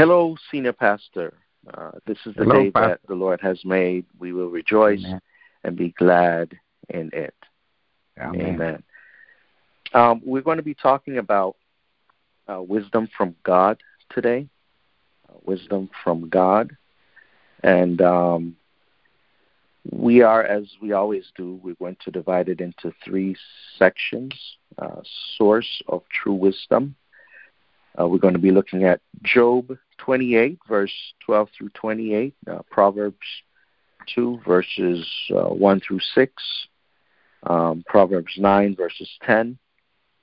Hello, Senior Pastor. Uh, this is the Hello, day Pastor. that the Lord has made. We will rejoice Amen. and be glad in it. Amen. Amen. Um, we're going to be talking about uh, wisdom from God today. Uh, wisdom from God. And um, we are, as we always do, we're going to divide it into three sections uh, source of true wisdom. Uh, we're going to be looking at Job 28, verse 12 through 28, uh, Proverbs 2, verses uh, 1 through 6, um, Proverbs 9, verses 10,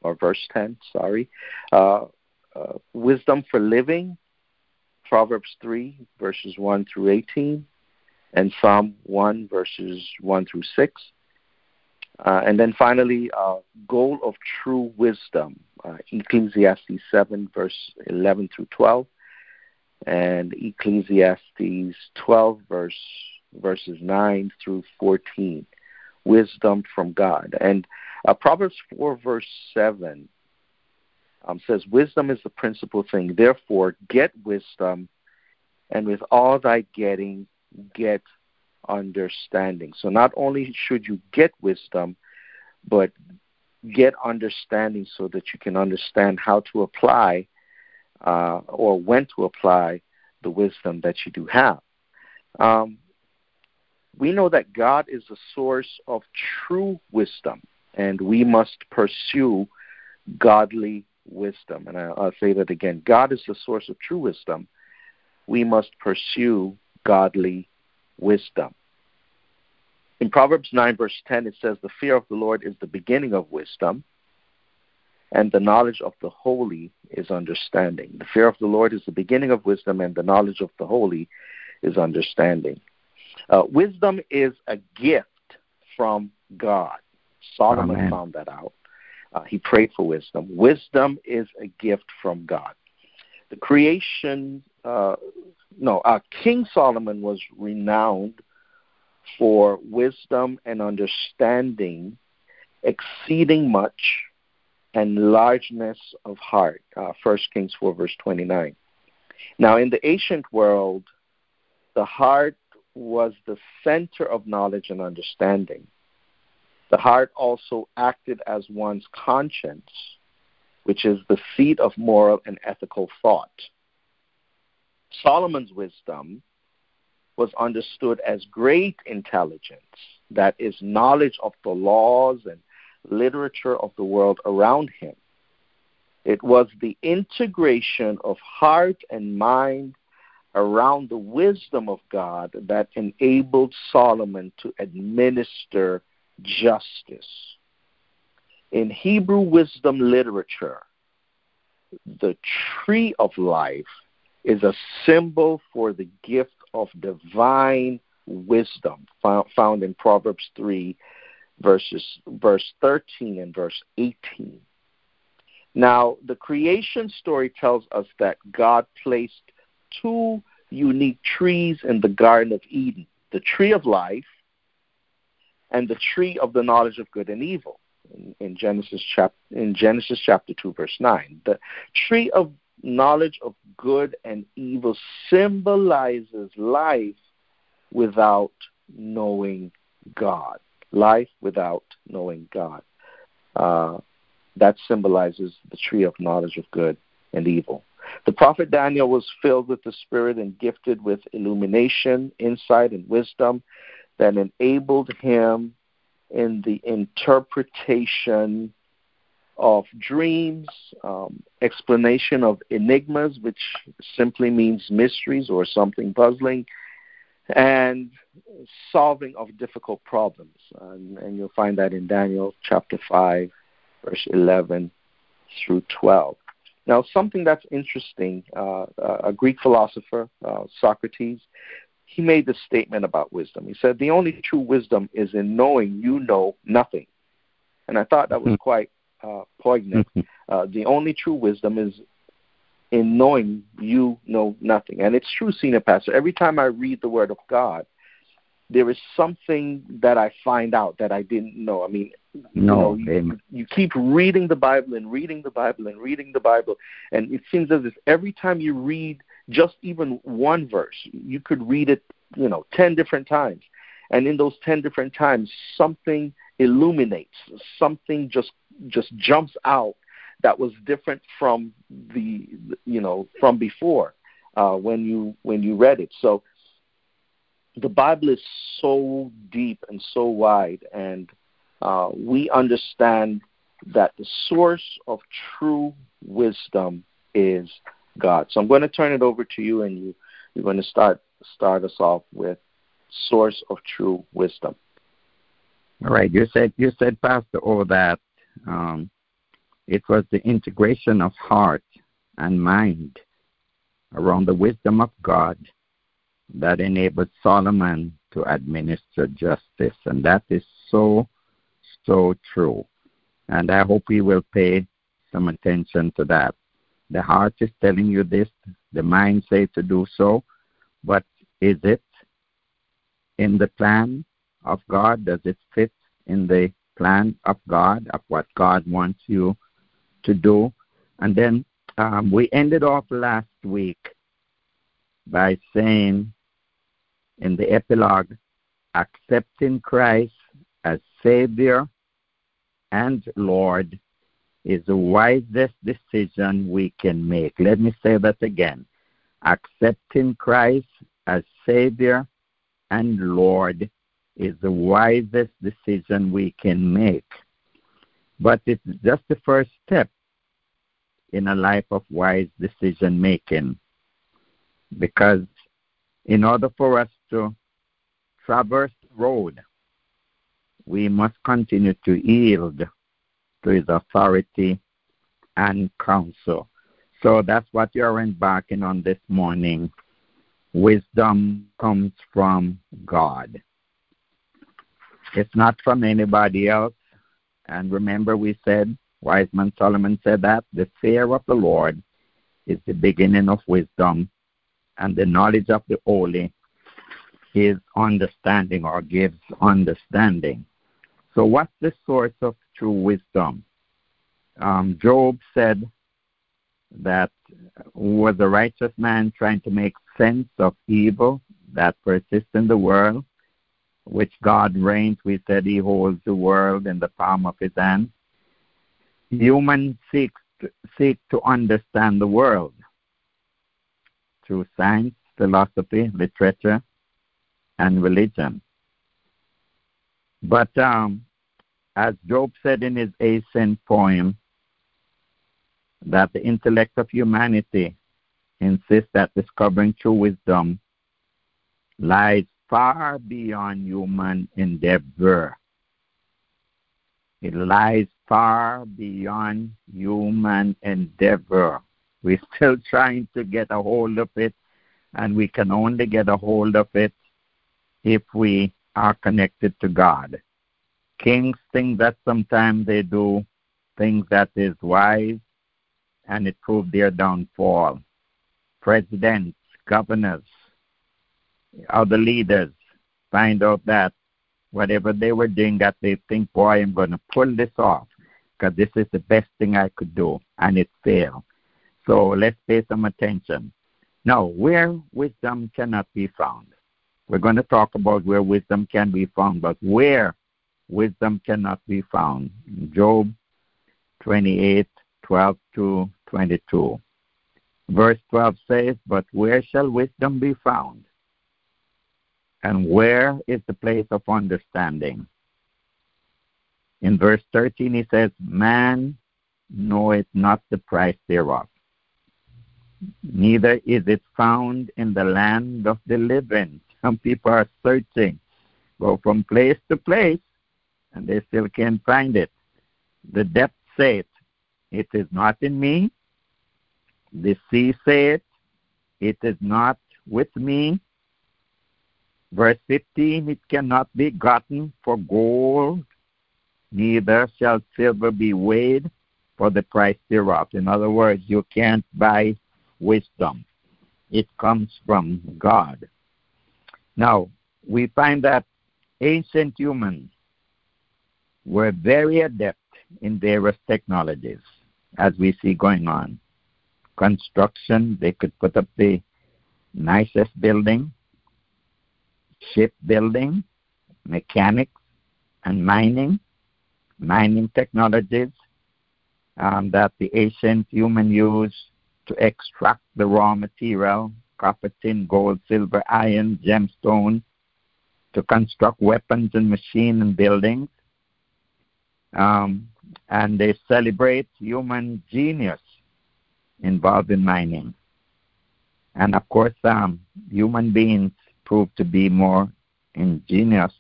or verse 10, sorry. Uh, uh, wisdom for living, Proverbs 3, verses 1 through 18, and Psalm 1, verses 1 through 6. Uh, and then finally, uh, goal of true wisdom, Ecclesiastes 7, verse 11 through 12, and Ecclesiastes 12, verse verses 9 through 14, wisdom from God. And uh, Proverbs 4, verse 7 um, says, Wisdom is the principal thing. Therefore, get wisdom, and with all thy getting, get understanding. So not only should you get wisdom, but get understanding so that you can understand how to apply uh, or when to apply the wisdom that you do have. Um, we know that God is the source of true wisdom, and we must pursue godly wisdom. And I, I'll say that again God is the source of true wisdom. We must pursue godly wisdom. In Proverbs 9, verse 10, it says, The fear of the Lord is the beginning of wisdom, and the knowledge of the holy is understanding. The fear of the Lord is the beginning of wisdom, and the knowledge of the holy is understanding. Uh, wisdom is a gift from God. Solomon Amen. found that out. Uh, he prayed for wisdom. Wisdom is a gift from God. The creation, uh, no, uh, King Solomon was renowned for wisdom and understanding, exceeding much, and largeness of heart. Uh, 1 Kings 4, verse 29. Now, in the ancient world, the heart was the center of knowledge and understanding. The heart also acted as one's conscience, which is the seat of moral and ethical thought. Solomon's wisdom was understood as great intelligence, that is, knowledge of the laws and literature of the world around him. It was the integration of heart and mind around the wisdom of God that enabled Solomon to administer justice. In Hebrew wisdom literature, the tree of life is a symbol for the gift of divine wisdom found in Proverbs 3 verses verse 13 and verse 18. Now, the creation story tells us that God placed two unique trees in the Garden of Eden the tree of life and the tree of the knowledge of good and evil in, in Genesis, chap- in Genesis chapter 2, verse 9. The tree of knowledge of good and evil symbolizes life without knowing God. Life without knowing God. Uh, that symbolizes the tree of knowledge of good and evil. The prophet Daniel was filled with the Spirit and gifted with illumination, insight, and wisdom that enabled him in the interpretation of dreams, um, explanation of enigmas, which simply means mysteries or something puzzling, and solving of difficult problems. And, and you'll find that in Daniel chapter 5, verse 11 through 12. Now, something that's interesting, uh, a Greek philosopher, uh, Socrates, he made this statement about wisdom. He said, The only true wisdom is in knowing you know nothing. And I thought that was quite uh, poignant. Uh, the only true wisdom is in knowing you know nothing. And it's true, Senior Pastor. Every time I read the Word of God, there is something that I find out that I didn't know. I mean, No, you, know, you, you keep reading the Bible and reading the Bible and reading the Bible, and it seems as if every time you read just even one verse. You could read it, you know, 10 different times. And in those 10 different times, something illuminates, something just just jumps out that was different from the you know from before uh, when you when you read it. So the Bible is so deep and so wide, and uh, we understand that the source of true wisdom is God. So I'm going to turn it over to you, and you you're going to start start us off with source of true wisdom. All right, you said you said, Pastor, all that um, it was the integration of heart and mind around the wisdom of God that enabled Solomon to administer justice, and that is so so true. And I hope we will pay some attention to that. The heart is telling you this, the mind says to do so, but is it in the plan of God? Does it fit in the plan of God, of what God wants you to do? And then um, we ended off last week by saying in the epilogue, accepting Christ as Savior and Lord is the wisest decision we can make. Let me say that again. Accepting Christ as Savior and Lord is the wisest decision we can make. But it's just the first step in a life of wise decision making. Because in order for us to traverse the road, we must continue to yield to his authority and counsel. So that's what you're embarking on this morning wisdom comes from God. It's not from anybody else. And remember, we said, wise man Solomon said that the fear of the Lord is the beginning of wisdom, and the knowledge of the holy is understanding or gives understanding. So, what's the source of true wisdom? Um, Job said that was a righteous man trying to make sense of evil that persists in the world, which God reigns. We said he holds the world in the palm of his hand. Humans seek, seek to understand the world through science, philosophy, literature, and religion. But um, as Job said in his Ascent poem, that the intellect of humanity insists that discovering true wisdom lies far beyond human endeavor. It lies far beyond human endeavor. We're still trying to get a hold of it, and we can only get a hold of it if we are connected to God. Kings think that sometimes they do things that is wise, and it proved their downfall. Presidents, governors, other leaders find out that whatever they were doing that they think, boy, I'm going to pull this off because this is the best thing I could do, and it failed. So let's pay some attention. Now, where wisdom cannot be found. We're going to talk about where wisdom can be found, but where wisdom cannot be found. Job 28, 12 to 22. Verse 12 says, But where shall wisdom be found? And where is the place of understanding? In verse 13, he says, Man knoweth not the price thereof, neither is it found in the land of the living. Some people are searching, go from place to place, and they still can't find it. The depth saith, It is not in me. The sea saith, It is not with me. Verse 15, It cannot be gotten for gold, neither shall silver be weighed for the price thereof. In other words, you can't buy wisdom. It comes from God. Now, we find that ancient humans were very adept in various technologies, as we see going on. Construction, they could put up the nicest building, shipbuilding, mechanics, and mining, mining technologies um, that the ancient human used to extract the raw material, copper, tin, gold, silver, iron, gemstone, to construct weapons and machine and buildings. Um, and they celebrate human genius involved in mining. And of course, um, human beings prove to be more ingenious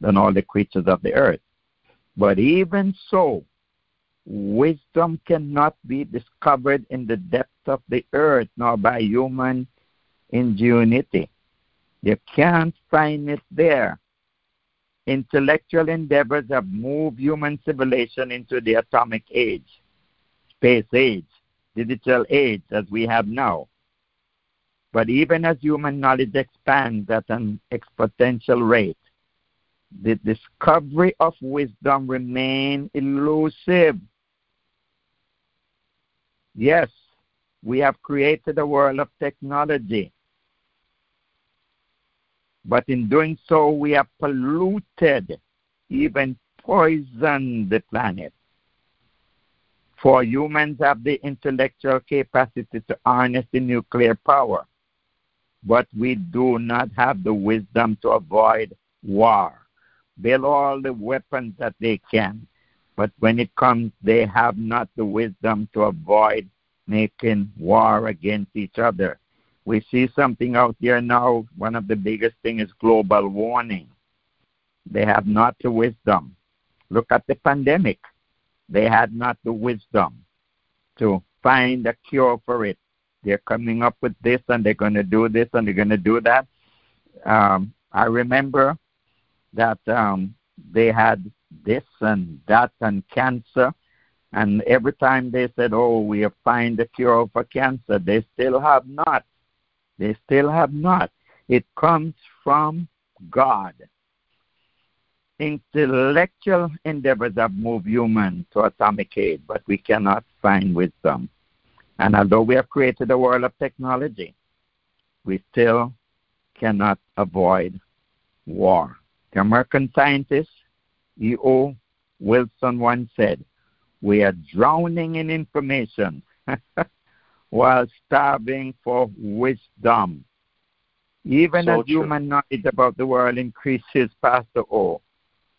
than all the creatures of the earth. But even so, wisdom cannot be discovered in the depths of the earth nor by human ingenuity. You can't find it there. Intellectual endeavors have moved human civilization into the atomic age, space age, digital age as we have now. But even as human knowledge expands at an exponential rate, the discovery of wisdom remain elusive. Yes, we have created a world of technology. But in doing so, we have polluted, even poisoned the planet. For humans have the intellectual capacity to harness the nuclear power, but we do not have the wisdom to avoid war. Build all the weapons that they can, but when it comes, they have not the wisdom to avoid making war against each other. We see something out there now. One of the biggest things is global warming. They have not the wisdom. Look at the pandemic. They had not the wisdom to find a cure for it. They're coming up with this and they're going to do this and they're going to do that. Um, I remember that um, they had this and that and cancer and every time they said, Oh, we have found a cure for cancer, they still have not. They still have not. It comes from God. Intellectual endeavors have moved human to atomic age, but we cannot find wisdom. And although we have created a world of technology, we still cannot avoid war. The American scientist E.O. Wilson once said, we are drowning in information while starving for wisdom. Even so as true. human knowledge about the world increases, Pastor O,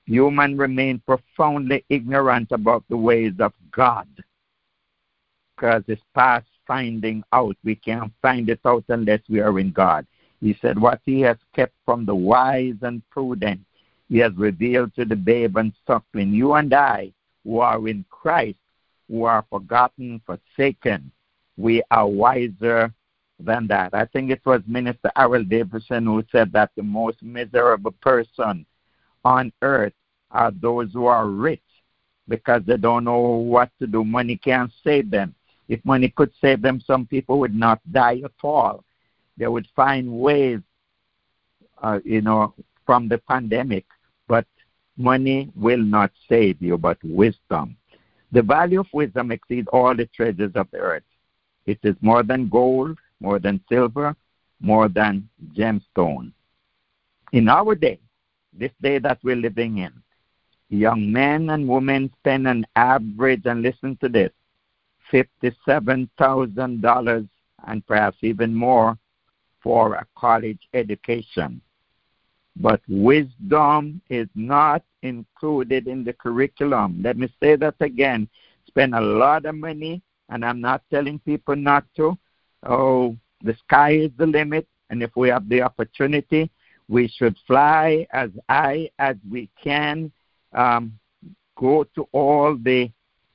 human remain profoundly ignorant about the ways of God. Because it's past finding out. We can't find it out unless we are in God. He said, What he has kept from the wise and prudent, he has revealed to the babe and suckling. You and I who are in Christ, who are forgotten, forsaken. We are wiser than that. I think it was Minister Harold Davidson who said that the most miserable person on earth are those who are rich because they don't know what to do. Money can't save them. If money could save them, some people would not die at all. They would find ways, uh, you know, from the pandemic. But Money will not save you, but wisdom. The value of wisdom exceeds all the treasures of the earth. It is more than gold, more than silver, more than gemstone. In our day, this day that we're living in, young men and women spend an average, and listen to this, $57,000 and perhaps even more for a college education but wisdom is not included in the curriculum. Let me say that again. Spend a lot of money, and I'm not telling people not to. Oh, the sky is the limit, and if we have the opportunity, we should fly as high as we can, um, go to all the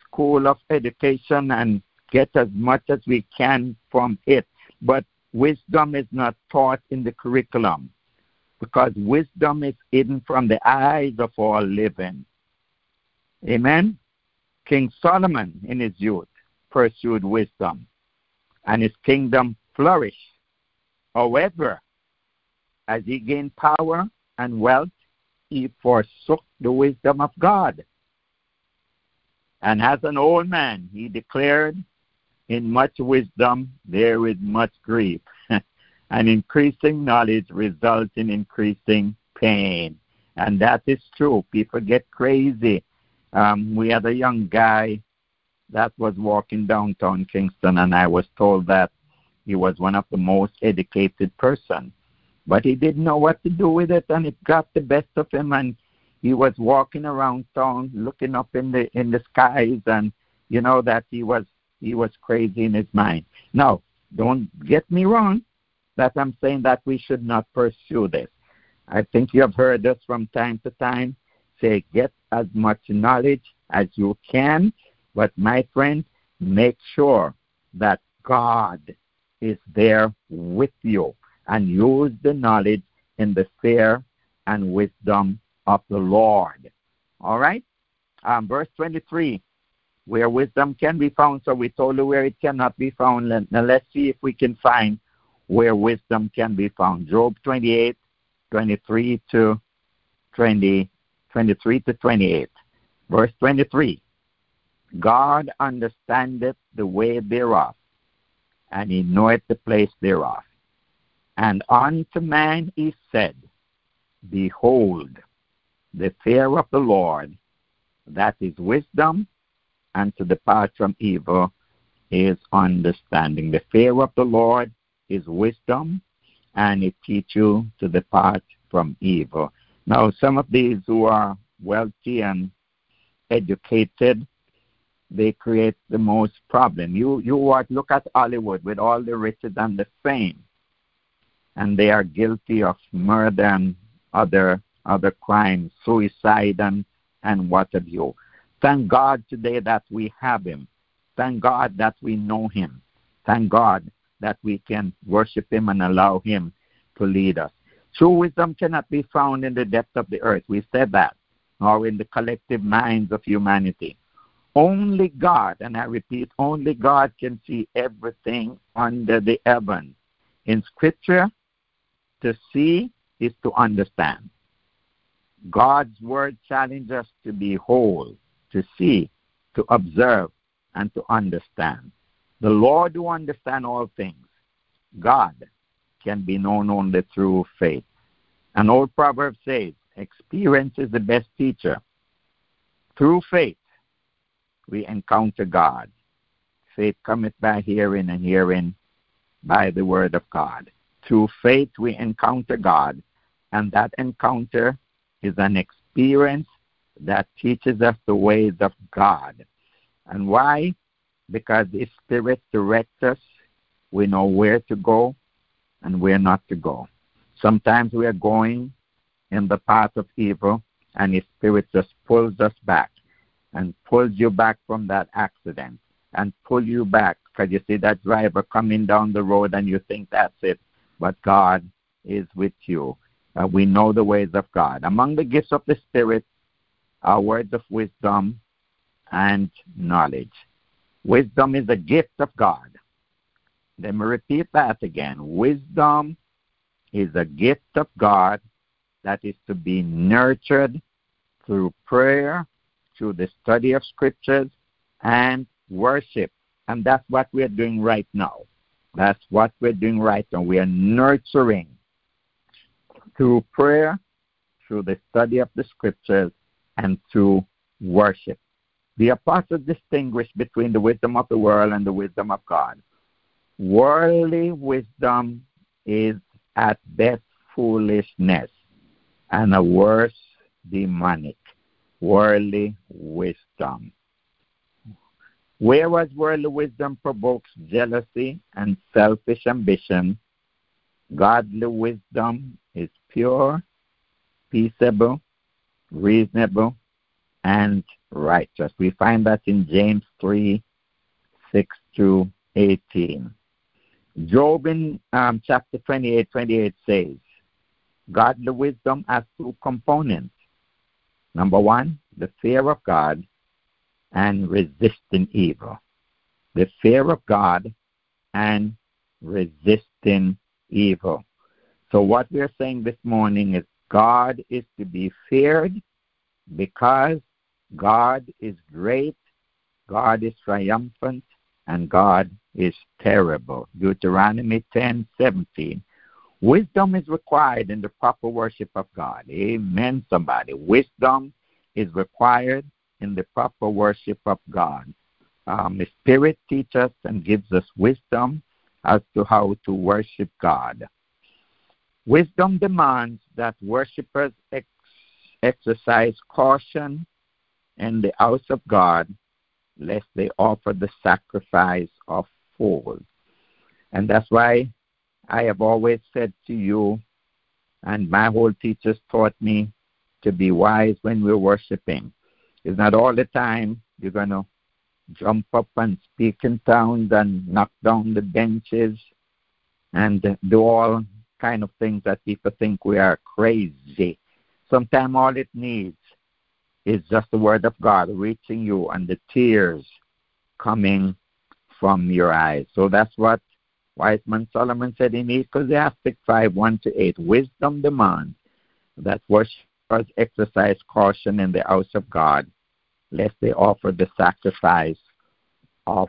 school of education and get as much as we can from it. But wisdom is not taught in the curriculum because wisdom is hidden from the eyes of all living. Amen. King Solomon in his youth pursued wisdom, and his kingdom flourished. However, as he gained power and wealth, he forsook the wisdom of God. And as an old man, he declared, In much wisdom there is much grief. and increasing knowledge results in increasing pain. And that is true. People get crazy. Um, we had a young guy that was walking downtown Kingston, and I was told that he was one of the most educated person, but he didn't know what to do with it, and it got the best of him, and he was walking around town, looking up in the in the skies, and you know that he was he was crazy in his mind. Now, don't get me wrong, that I'm saying that we should not pursue this. I think you have heard us from time to time say, get as much knowledge as you can, but my friend, make sure that God is there with you and use the knowledge in the fear and wisdom of the Lord. All right? Um, verse 23 where wisdom can be found. So we told you where it cannot be found. Now let's see if we can find where wisdom can be found. Job 28, 23 to 20, 23 to 28. Verse 23. God understandeth the way thereof, and he knoweth the place thereof. And unto man he said, Behold, the fear of the Lord, that is wisdom, and to depart from evil is understanding. The fear of the Lord is wisdom, and it teach you to depart from evil. Now, some of these who are wealthy and educated, they create the most problem. You you look at Hollywood with all the riches and the fame, and they are guilty of murder and other other crimes, suicide and and what have you. Thank God today that we have Him. Thank God that we know Him. Thank God that we can worship Him and allow Him to lead us. True wisdom cannot be found in the depth of the earth. We said that, or in the collective minds of humanity. Only God, and I repeat, only God can see everything under the heaven. In Scripture, to see is to understand. God's word challenges us to be whole, to see, to observe, and to understand. The Lord who understands all things, God, can be known only through faith. An old proverb says, experience is the best teacher. Through faith, we encounter God. Faith cometh by hearing, and hearing by the word of God. Through faith, we encounter God, and that encounter is an experience that teaches us the ways of God. And why? Because the Spirit directs us. We know where to go and where not to go. Sometimes we are going in the path of evil, and the Spirit just pulls us back and pulls you back from that accident and pull you back because you see that driver coming down the road and you think that's it, but God is with you. Uh, we know the ways of God. Among the gifts of the Spirit are words of wisdom and knowledge. Wisdom is a gift of God. Let me repeat that again. Wisdom is a gift of God that is to be nurtured through prayer, through the study of scriptures, and worship. And that's what we're doing right now. That's what we're doing right now. We are nurturing through prayer, through the study of the scriptures, and through worship. The apostles distinguished between the wisdom of the world and the wisdom of God. Worldly wisdom is at best foolishness, and a worse demonic. Worldly wisdom. Whereas worldly wisdom provokes jealousy and selfish ambition, godly wisdom is pure, peaceable, reasonable, and righteous. We find that in James 3 6 to 18. Job in um, chapter 28 28 says, Godly wisdom has two components. Number one, the fear of God and resisting evil. The fear of God and resisting evil. So, what we're saying this morning is God is to be feared because God is great, God is triumphant, and God is terrible. Deuteronomy 10:17. Wisdom is required in the proper worship of God. Amen, somebody. Wisdom is required in the proper worship of God. Um, the Spirit teaches us and gives us wisdom as to how to worship God. Wisdom demands that worshippers ex- exercise caution in the house of God lest they offer the sacrifice of fools. And that's why I have always said to you, and my whole teachers taught me to be wise when we're worshiping. It's not all the time you're going to jump up and speak in tongues and knock down the benches and do all kind of things that people think we are crazy. Sometimes all it needs is just the word of God reaching you and the tears coming from your eyes. So that's what wise man Solomon said in Ecclesiastic 5 1 to 8. Wisdom demands that worshippers exercise caution in the house of God, lest they offer the sacrifice of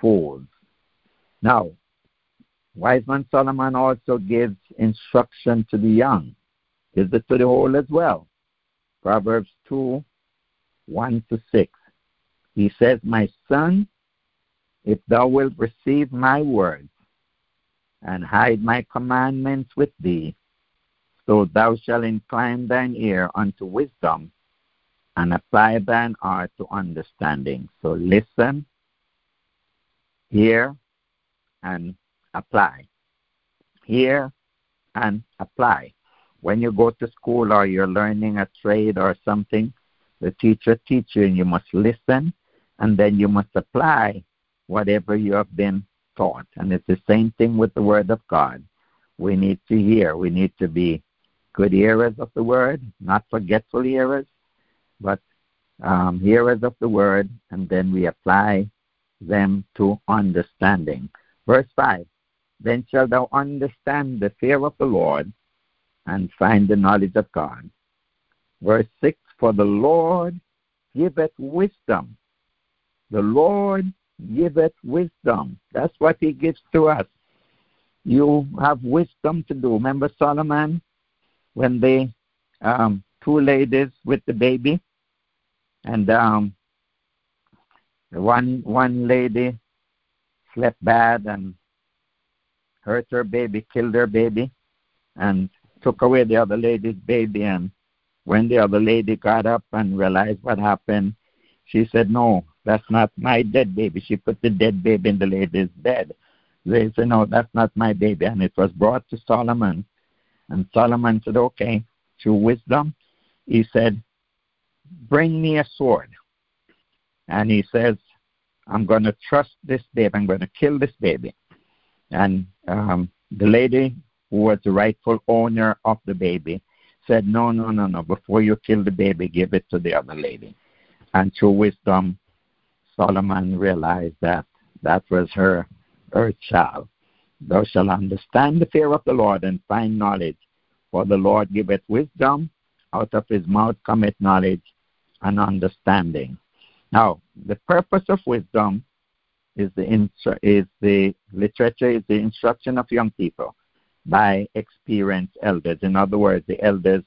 fools. Now, wise man Solomon also gives instruction to the young, gives it to the whole as well. Proverbs 2 1 to 6. He says, My son, if thou wilt receive my words and hide my commandments with thee, so thou shalt incline thine ear unto wisdom and apply thine heart to understanding. So listen, hear, and apply. Hear and apply. When you go to school or you're learning a trade or something, the teacher teaches you and you must listen and then you must apply whatever you have been taught. And it's the same thing with the Word of God. We need to hear. We need to be good hearers of the Word, not forgetful hearers, but um, hearers of the Word, and then we apply them to understanding. Verse 5 Then shalt thou understand the fear of the Lord and find the knowledge of God. Verse 6 For the Lord giveth wisdom. The Lord giveth wisdom. That's what he gives to us. You have wisdom to do. Remember Solomon when the um, two ladies with the baby, and um, one one lady slept bad and hurt her baby, killed her baby, and took away the other lady's baby. And when the other lady got up and realized what happened, she said, "No, that's not my dead baby. She put the dead baby in the lady's bed. They said, No, that's not my baby. And it was brought to Solomon. And Solomon said, Okay, through wisdom, he said, Bring me a sword. And he says, I'm going to trust this baby. I'm going to kill this baby. And um, the lady who was the rightful owner of the baby said, No, no, no, no. Before you kill the baby, give it to the other lady. And through wisdom, Solomon realized that that was her, her child. Thou shalt understand the fear of the Lord and find knowledge, for the Lord giveth wisdom, out of his mouth cometh knowledge and understanding. Now, the purpose of wisdom is the instru- is the literature is the instruction of young people by experienced elders. In other words, the elders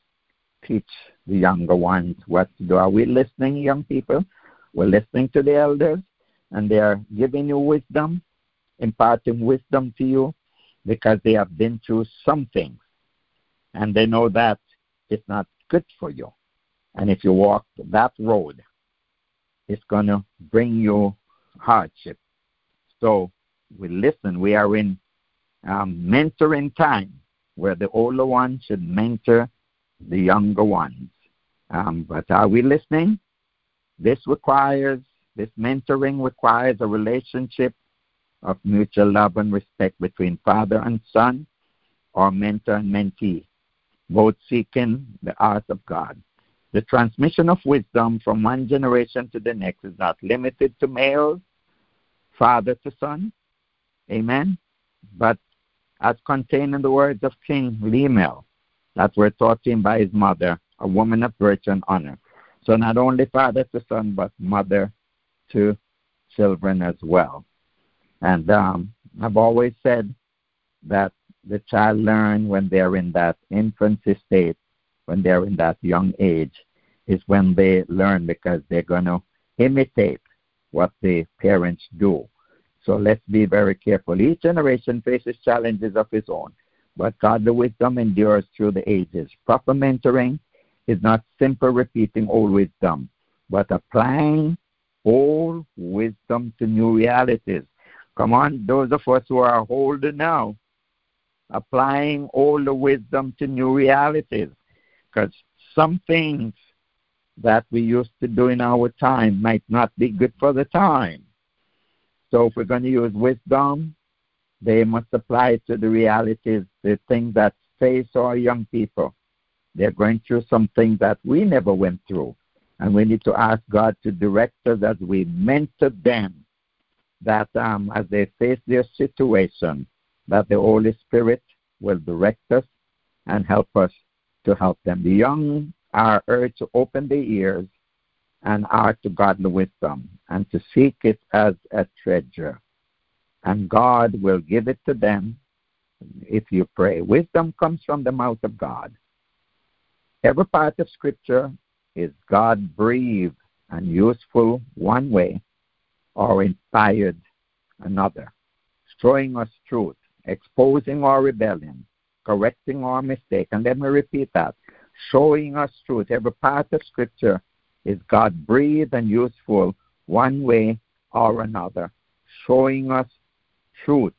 teach the younger ones what to do. Are we listening, young people? We're listening to the elders, and they are giving you wisdom, imparting wisdom to you because they have been through some things. And they know that it's not good for you. And if you walk that road, it's going to bring you hardship. So we listen. We are in um, mentoring time where the older ones should mentor the younger ones. Um, but are we listening? This requires, this mentoring requires a relationship of mutual love and respect between father and son or mentor and mentee, both seeking the art of God. The transmission of wisdom from one generation to the next is not limited to males, father to son, amen, but as contained in the words of King Lemuel that were taught to him by his mother, a woman of virtue and honor. So not only father to son, but mother to children as well. And um, I've always said that the child learn when they're in that infancy state, when they're in that young age, is when they learn because they're going to imitate what the parents do. So let's be very careful. Each generation faces challenges of its own, but godly wisdom endures through the ages. Proper mentoring is not simple repeating old wisdom, but applying old wisdom to new realities. Come on, those of us who are older now, applying older wisdom to new realities. Because some things that we used to do in our time might not be good for the time. So if we're going to use wisdom, they must apply it to the realities, the things that face our young people. They're going through some things that we never went through. And we need to ask God to direct us as we mentor them, that um, as they face their situation, that the Holy Spirit will direct us and help us to help them. The young are urged to open their ears and are to godly wisdom and to seek it as a treasure. And God will give it to them if you pray. Wisdom comes from the mouth of God. Every part of Scripture is God breathed and useful one way or inspired another, showing us truth, exposing our rebellion, correcting our mistake. And let me repeat that showing us truth. Every part of Scripture is God breathed and useful one way or another, showing us truth,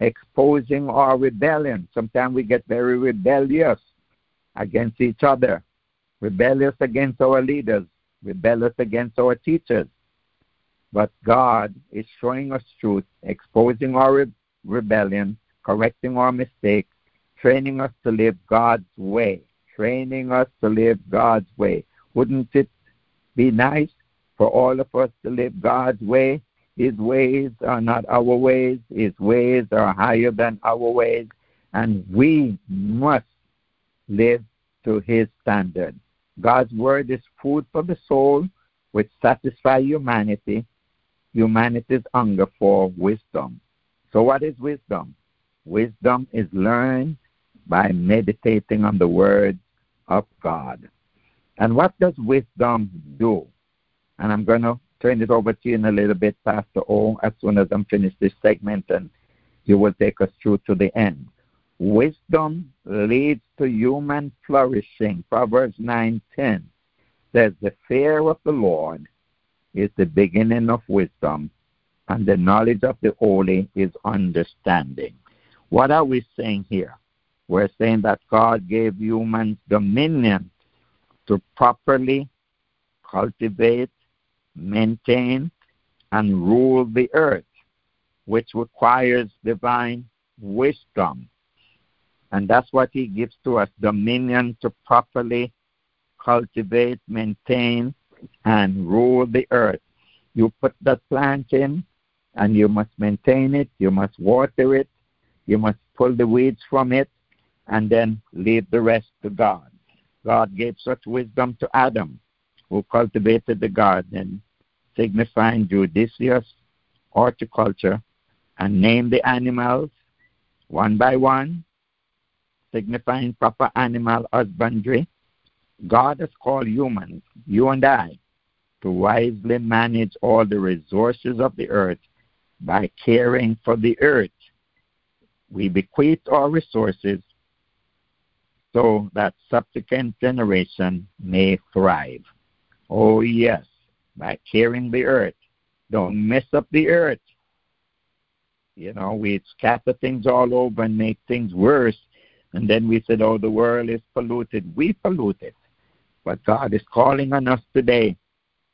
exposing our rebellion. Sometimes we get very rebellious against each other, rebellious against our leaders, rebellious against our teachers. But God is showing us truth, exposing our re- rebellion, correcting our mistakes, training us to live God's way, training us to live God's way. Wouldn't it be nice for all of us to live God's way? His ways are not our ways, His ways are higher than our ways, and we must live to His standard. God's word is food for the soul, which satisfies humanity, humanity's hunger for wisdom. So, what is wisdom? Wisdom is learned by meditating on the words of God. And what does wisdom do? And I'm going to turn it over to you in a little bit, Pastor O, as soon as I'm finished this segment, and you will take us through to the end. Wisdom leads to human flourishing. Proverbs 9:10 says, "The fear of the Lord is the beginning of wisdom, and the knowledge of the holy is understanding." What are we saying here? We're saying that God gave humans dominion to properly cultivate, maintain, and rule the earth, which requires divine wisdom. And that's what He gives to us dominion to properly cultivate, maintain, and rule the earth. You put that plant in, and you must maintain it, you must water it, you must pull the weeds from it, and then leave the rest to God. God gave such wisdom to Adam, who cultivated the garden, signifying judicious horticulture, and named the animals one by one, signifying proper animal husbandry. God has called humans, you and I, to wisely manage all the resources of the earth by caring for the earth. We bequeath our resources so that subsequent generation may thrive. Oh yes, by caring the earth. Don't mess up the earth. You know, we scatter things all over and make things worse and then we said, oh, the world is polluted. We pollute it. But God is calling on us today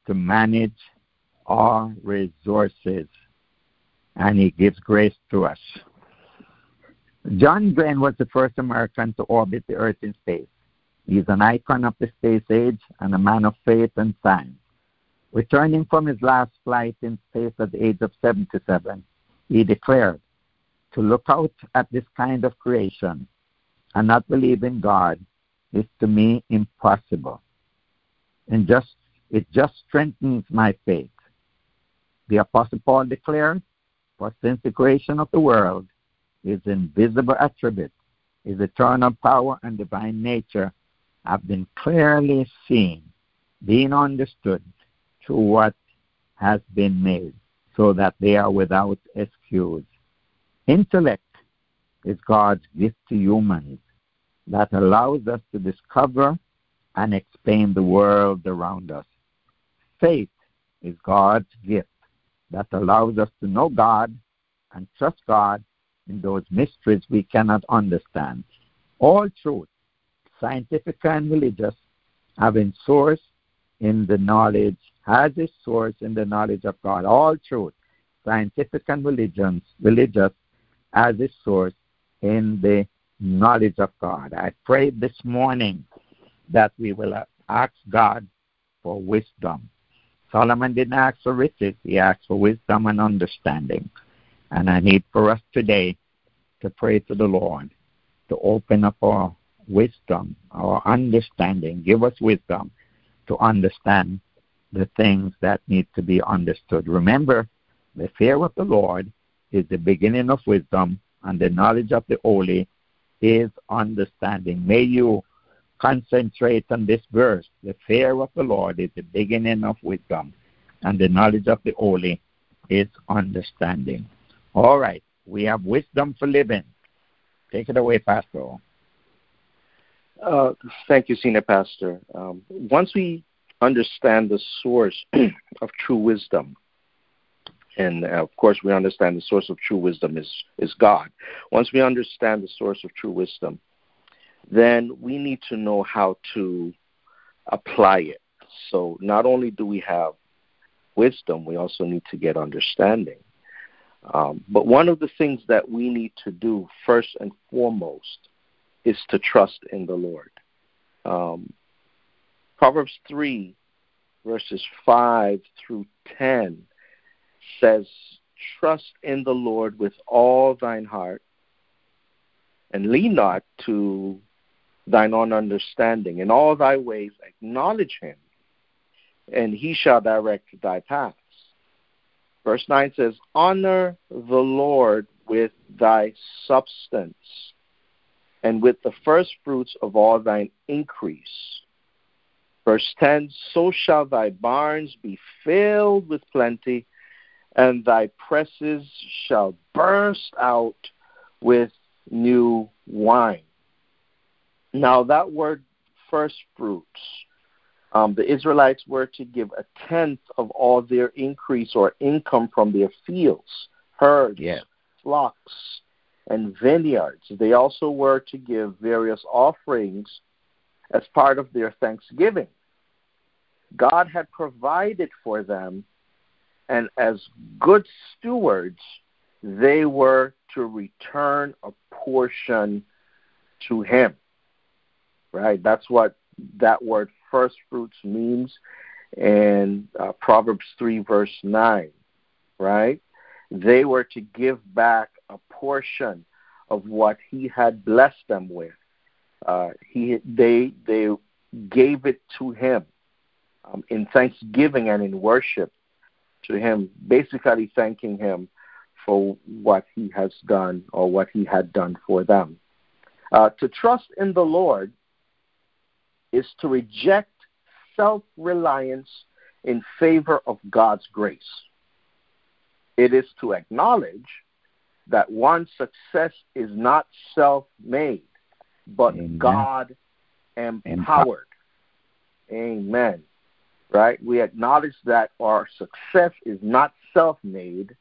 to manage our resources. And He gives grace to us. John Glenn was the first American to orbit the Earth in space. He's an icon of the space age and a man of faith and science. Returning from his last flight in space at the age of 77, he declared, To look out at this kind of creation and not believe in God is to me impossible. And just it just strengthens my faith. The Apostle Paul declared, For since the creation of the world, his invisible attributes, his eternal power and divine nature have been clearly seen, being understood through what has been made, so that they are without excuse. Intellect is God's gift to humans that allows us to discover and explain the world around us. Faith is God's gift that allows us to know God and trust God in those mysteries we cannot understand. All truth, scientific and religious, having source in the knowledge, has its source in the knowledge of God. All truth, scientific and religions, religious, has its source in the knowledge of God. I pray this morning that we will ask God for wisdom. Solomon didn't ask for riches, he asked for wisdom and understanding. And I need for us today to pray to the Lord to open up our wisdom, our understanding. Give us wisdom to understand the things that need to be understood. Remember, the fear of the Lord is the beginning of wisdom, and the knowledge of the holy is understanding. May you concentrate on this verse. The fear of the Lord is the beginning of wisdom, and the knowledge of the holy is understanding. All right, we have wisdom for living. Take it away, Pastor. Uh, thank you, Senior Pastor. Um, once we understand the source of true wisdom, and uh, of course we understand the source of true wisdom is, is God. Once we understand the source of true wisdom, then we need to know how to apply it. So not only do we have wisdom, we also need to get understanding. Um, but one of the things that we need to do first and foremost is to trust in the Lord. Um, Proverbs 3, verses 5 through 10 says, Trust in the Lord with all thine heart, and lean not to thine own understanding. In all thy ways acknowledge him, and he shall direct thy paths. Verse 9 says, Honor the Lord with thy substance, and with the first fruits of all thine increase. Verse 10 So shall thy barns be filled with plenty, and thy presses shall burst out with new wine. Now, that word first fruits, um, the Israelites were to give a tenth of all their increase or income from their fields, herds, yeah. flocks, and vineyards. They also were to give various offerings as part of their thanksgiving. God had provided for them, and as good stewards, they were to return a portion to Him right? That's what that word first fruits means in uh, Proverbs 3, verse 9, right? They were to give back a portion of what he had blessed them with. Uh, he, they, they gave it to him um, in thanksgiving and in worship to him, basically thanking him for what he has done or what he had done for them. Uh, to trust in the Lord is to reject self reliance in favor of God's grace. It is to acknowledge that one's success is not self made, but Amen. God empowered. Amen. Right? We acknowledge that our success is not self made,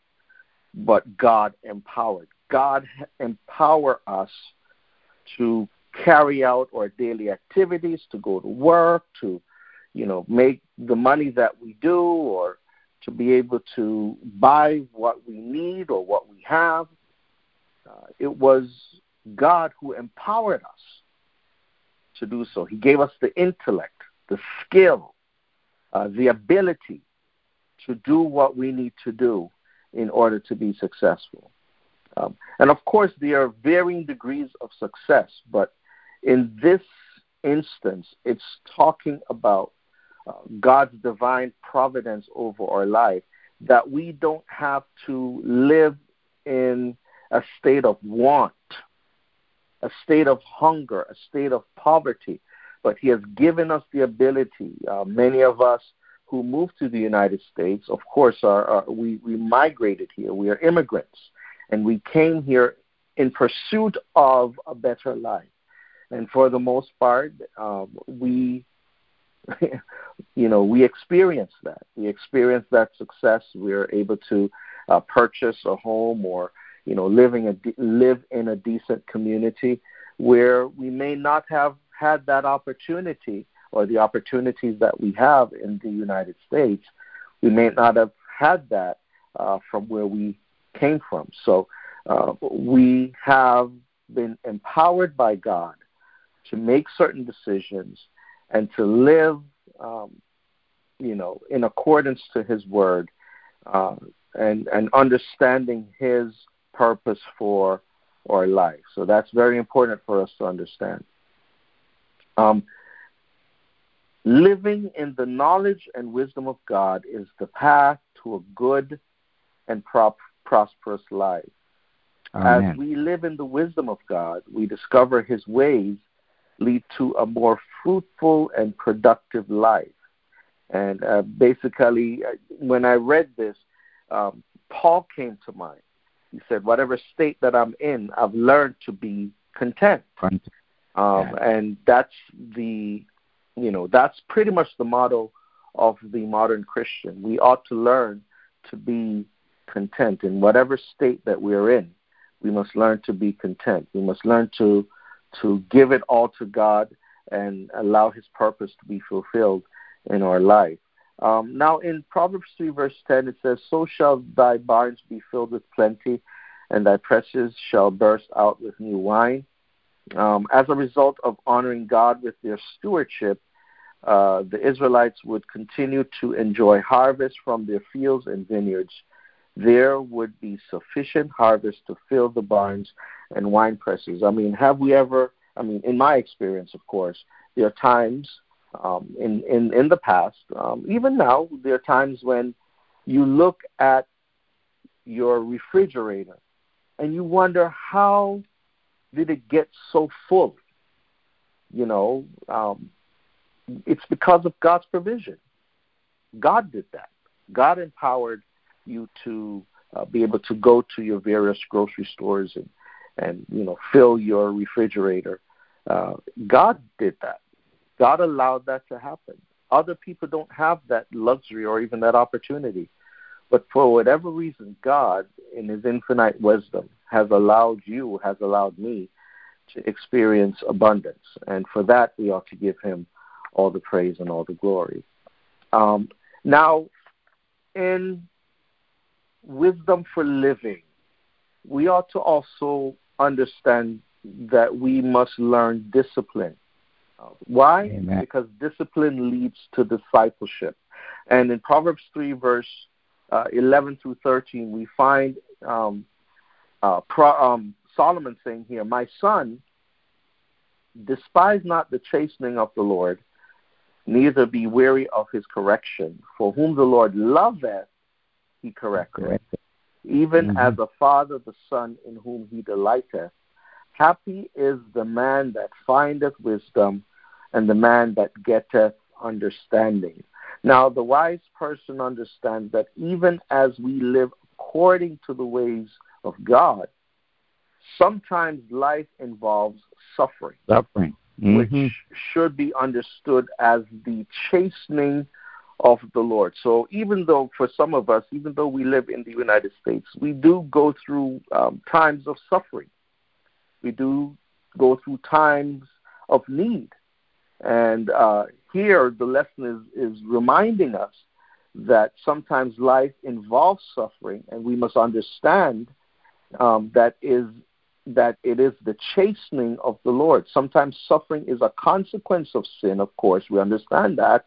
but God empowered. God empower us to carry out our daily activities, to go to work, to, you know, make the money that we do, or to be able to buy what we need or what we have. Uh, it was God who empowered us to do so. He gave us the intellect, the skill, uh, the ability to do what we need to do in order to be successful. Um, and of course, there are varying degrees of success, but in this instance, it's talking about uh, God's divine providence over our life, that we don't have to live in a state of want, a state of hunger, a state of poverty. But He has given us the ability. Uh, many of us who moved to the United States, of course, are, are we, we migrated here. We are immigrants, and we came here in pursuit of a better life. And for the most part, um, we you know, we experience that. We experience that success. We are able to uh, purchase a home or, you know, living a de- live in a decent community where we may not have had that opportunity or the opportunities that we have in the United States. We may not have had that uh, from where we came from. So uh, we have been empowered by God to make certain decisions and to live, um, you know, in accordance to His Word, uh, and and understanding His purpose for our life. So that's very important for us to understand. Um, living in the knowledge and wisdom of God is the path to a good and prop- prosperous life. Amen. As we live in the wisdom of God, we discover His ways lead to a more fruitful and productive life. And uh, basically, uh, when I read this, um, Paul came to mind. He said, Whatever state that I'm in, I've learned to be content. Um, yeah. And that's the, you know, that's pretty much the motto of the modern Christian. We ought to learn to be content in whatever state that we're in. We must learn to be content. We must learn to to give it all to God and allow His purpose to be fulfilled in our life. Um, now, in Proverbs 3, verse 10, it says, So shall thy barns be filled with plenty, and thy presses shall burst out with new wine. Um, as a result of honoring God with their stewardship, uh, the Israelites would continue to enjoy harvest from their fields and vineyards. There would be sufficient harvest to fill the barns and wine presses. I mean, have we ever? I mean, in my experience, of course, there are times um, in in in the past, um, even now, there are times when you look at your refrigerator and you wonder how did it get so full? You know, um, it's because of God's provision. God did that. God empowered you to uh, be able to go to your various grocery stores and and you know fill your refrigerator. Uh, God did that. God allowed that to happen. Other people don't have that luxury or even that opportunity. But for whatever reason, God, in His infinite wisdom, has allowed you, has allowed me to experience abundance. And for that, we ought to give Him all the praise and all the glory. Um, now, in wisdom for living, we ought to also understand that we must learn discipline. Why? Amen. Because discipline leads to discipleship. And in Proverbs 3, verse uh, 11 through 13, we find um, uh, Pro, um, Solomon saying here, My son, despise not the chastening of the Lord, neither be weary of his correction. For whom the Lord loveth, he correcteth even mm-hmm. as a father the son in whom he delighteth. Happy is the man that findeth wisdom, and the man that getteth understanding. Now, the wise person understands that even as we live according to the ways of God, sometimes life involves suffering. Suffering. Mm-hmm. Which should be understood as the chastening of the Lord. So even though for some of us, even though we live in the United States, we do go through um, times of suffering. We do go through times of need. And uh, here the lesson is, is reminding us that sometimes life involves suffering, and we must understand um, that is that it is the chastening of the Lord. Sometimes suffering is a consequence of sin, of course, we understand that,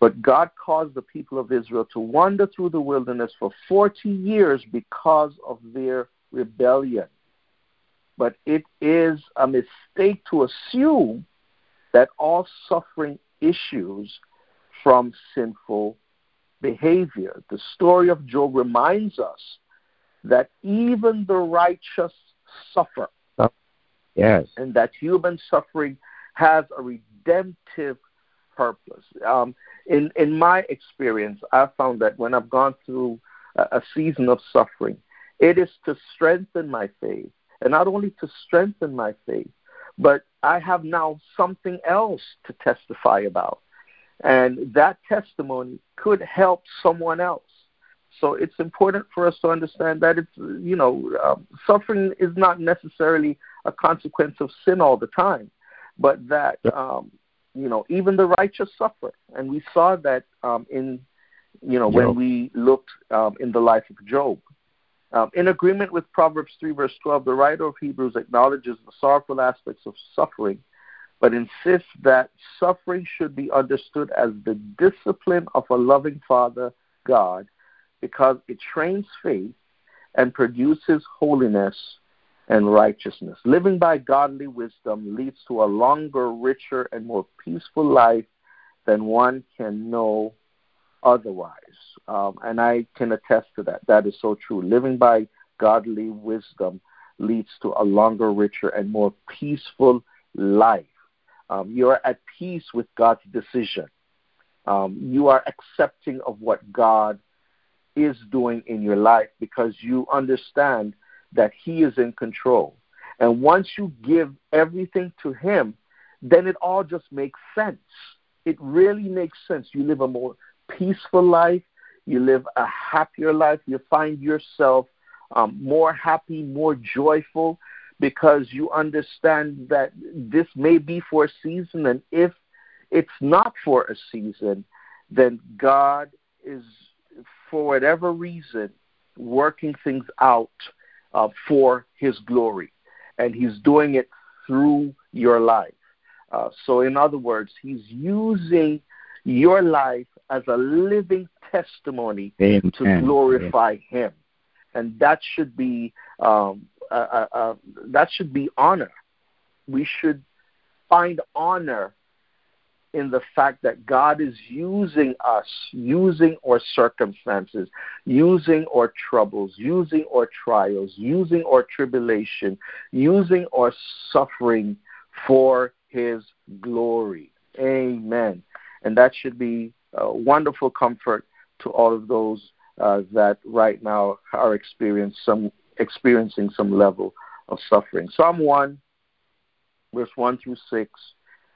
but God caused the people of Israel to wander through the wilderness for 40 years because of their rebellion. But it is a mistake to assume that all suffering issues from sinful behavior. The story of Job reminds us that even the righteous suffer. Oh, yes. And that human suffering has a redemptive purpose. Um, in, in my experience, I've found that when I've gone through a, a season of suffering, it is to strengthen my faith. And not only to strengthen my faith, but I have now something else to testify about. And that testimony could help someone else. So it's important for us to understand that it's, you know, um, suffering is not necessarily a consequence of sin all the time, but that, um, you know, even the righteous suffer. And we saw that um, in, you know, Job. when we looked um, in the life of Job. Um, in agreement with Proverbs 3, verse 12, the writer of Hebrews acknowledges the sorrowful aspects of suffering, but insists that suffering should be understood as the discipline of a loving Father, God, because it trains faith and produces holiness and righteousness. Living by godly wisdom leads to a longer, richer, and more peaceful life than one can know otherwise. Um, and I can attest to that. That is so true. Living by godly wisdom leads to a longer, richer, and more peaceful life. Um, you are at peace with God's decision. Um, you are accepting of what God is doing in your life because you understand that He is in control. And once you give everything to Him, then it all just makes sense. It really makes sense. You live a more peaceful life, you live a happier life, you find yourself um, more happy, more joyful, because you understand that this may be for a season, and if it's not for a season, then God is, for whatever reason, working things out uh, for His glory, and He's doing it through your life. Uh, so, in other words, He's using your life as a living testimony Amen. to glorify Amen. Him, and that should be um, uh, uh, that should be honor. We should find honor in the fact that God is using us, using our circumstances, using our troubles, using our trials, using our tribulation, using our suffering for His glory. Amen. And that should be a wonderful comfort to all of those uh, that right now are experiencing some experiencing some level of suffering. Psalm 1, verse 1 through 6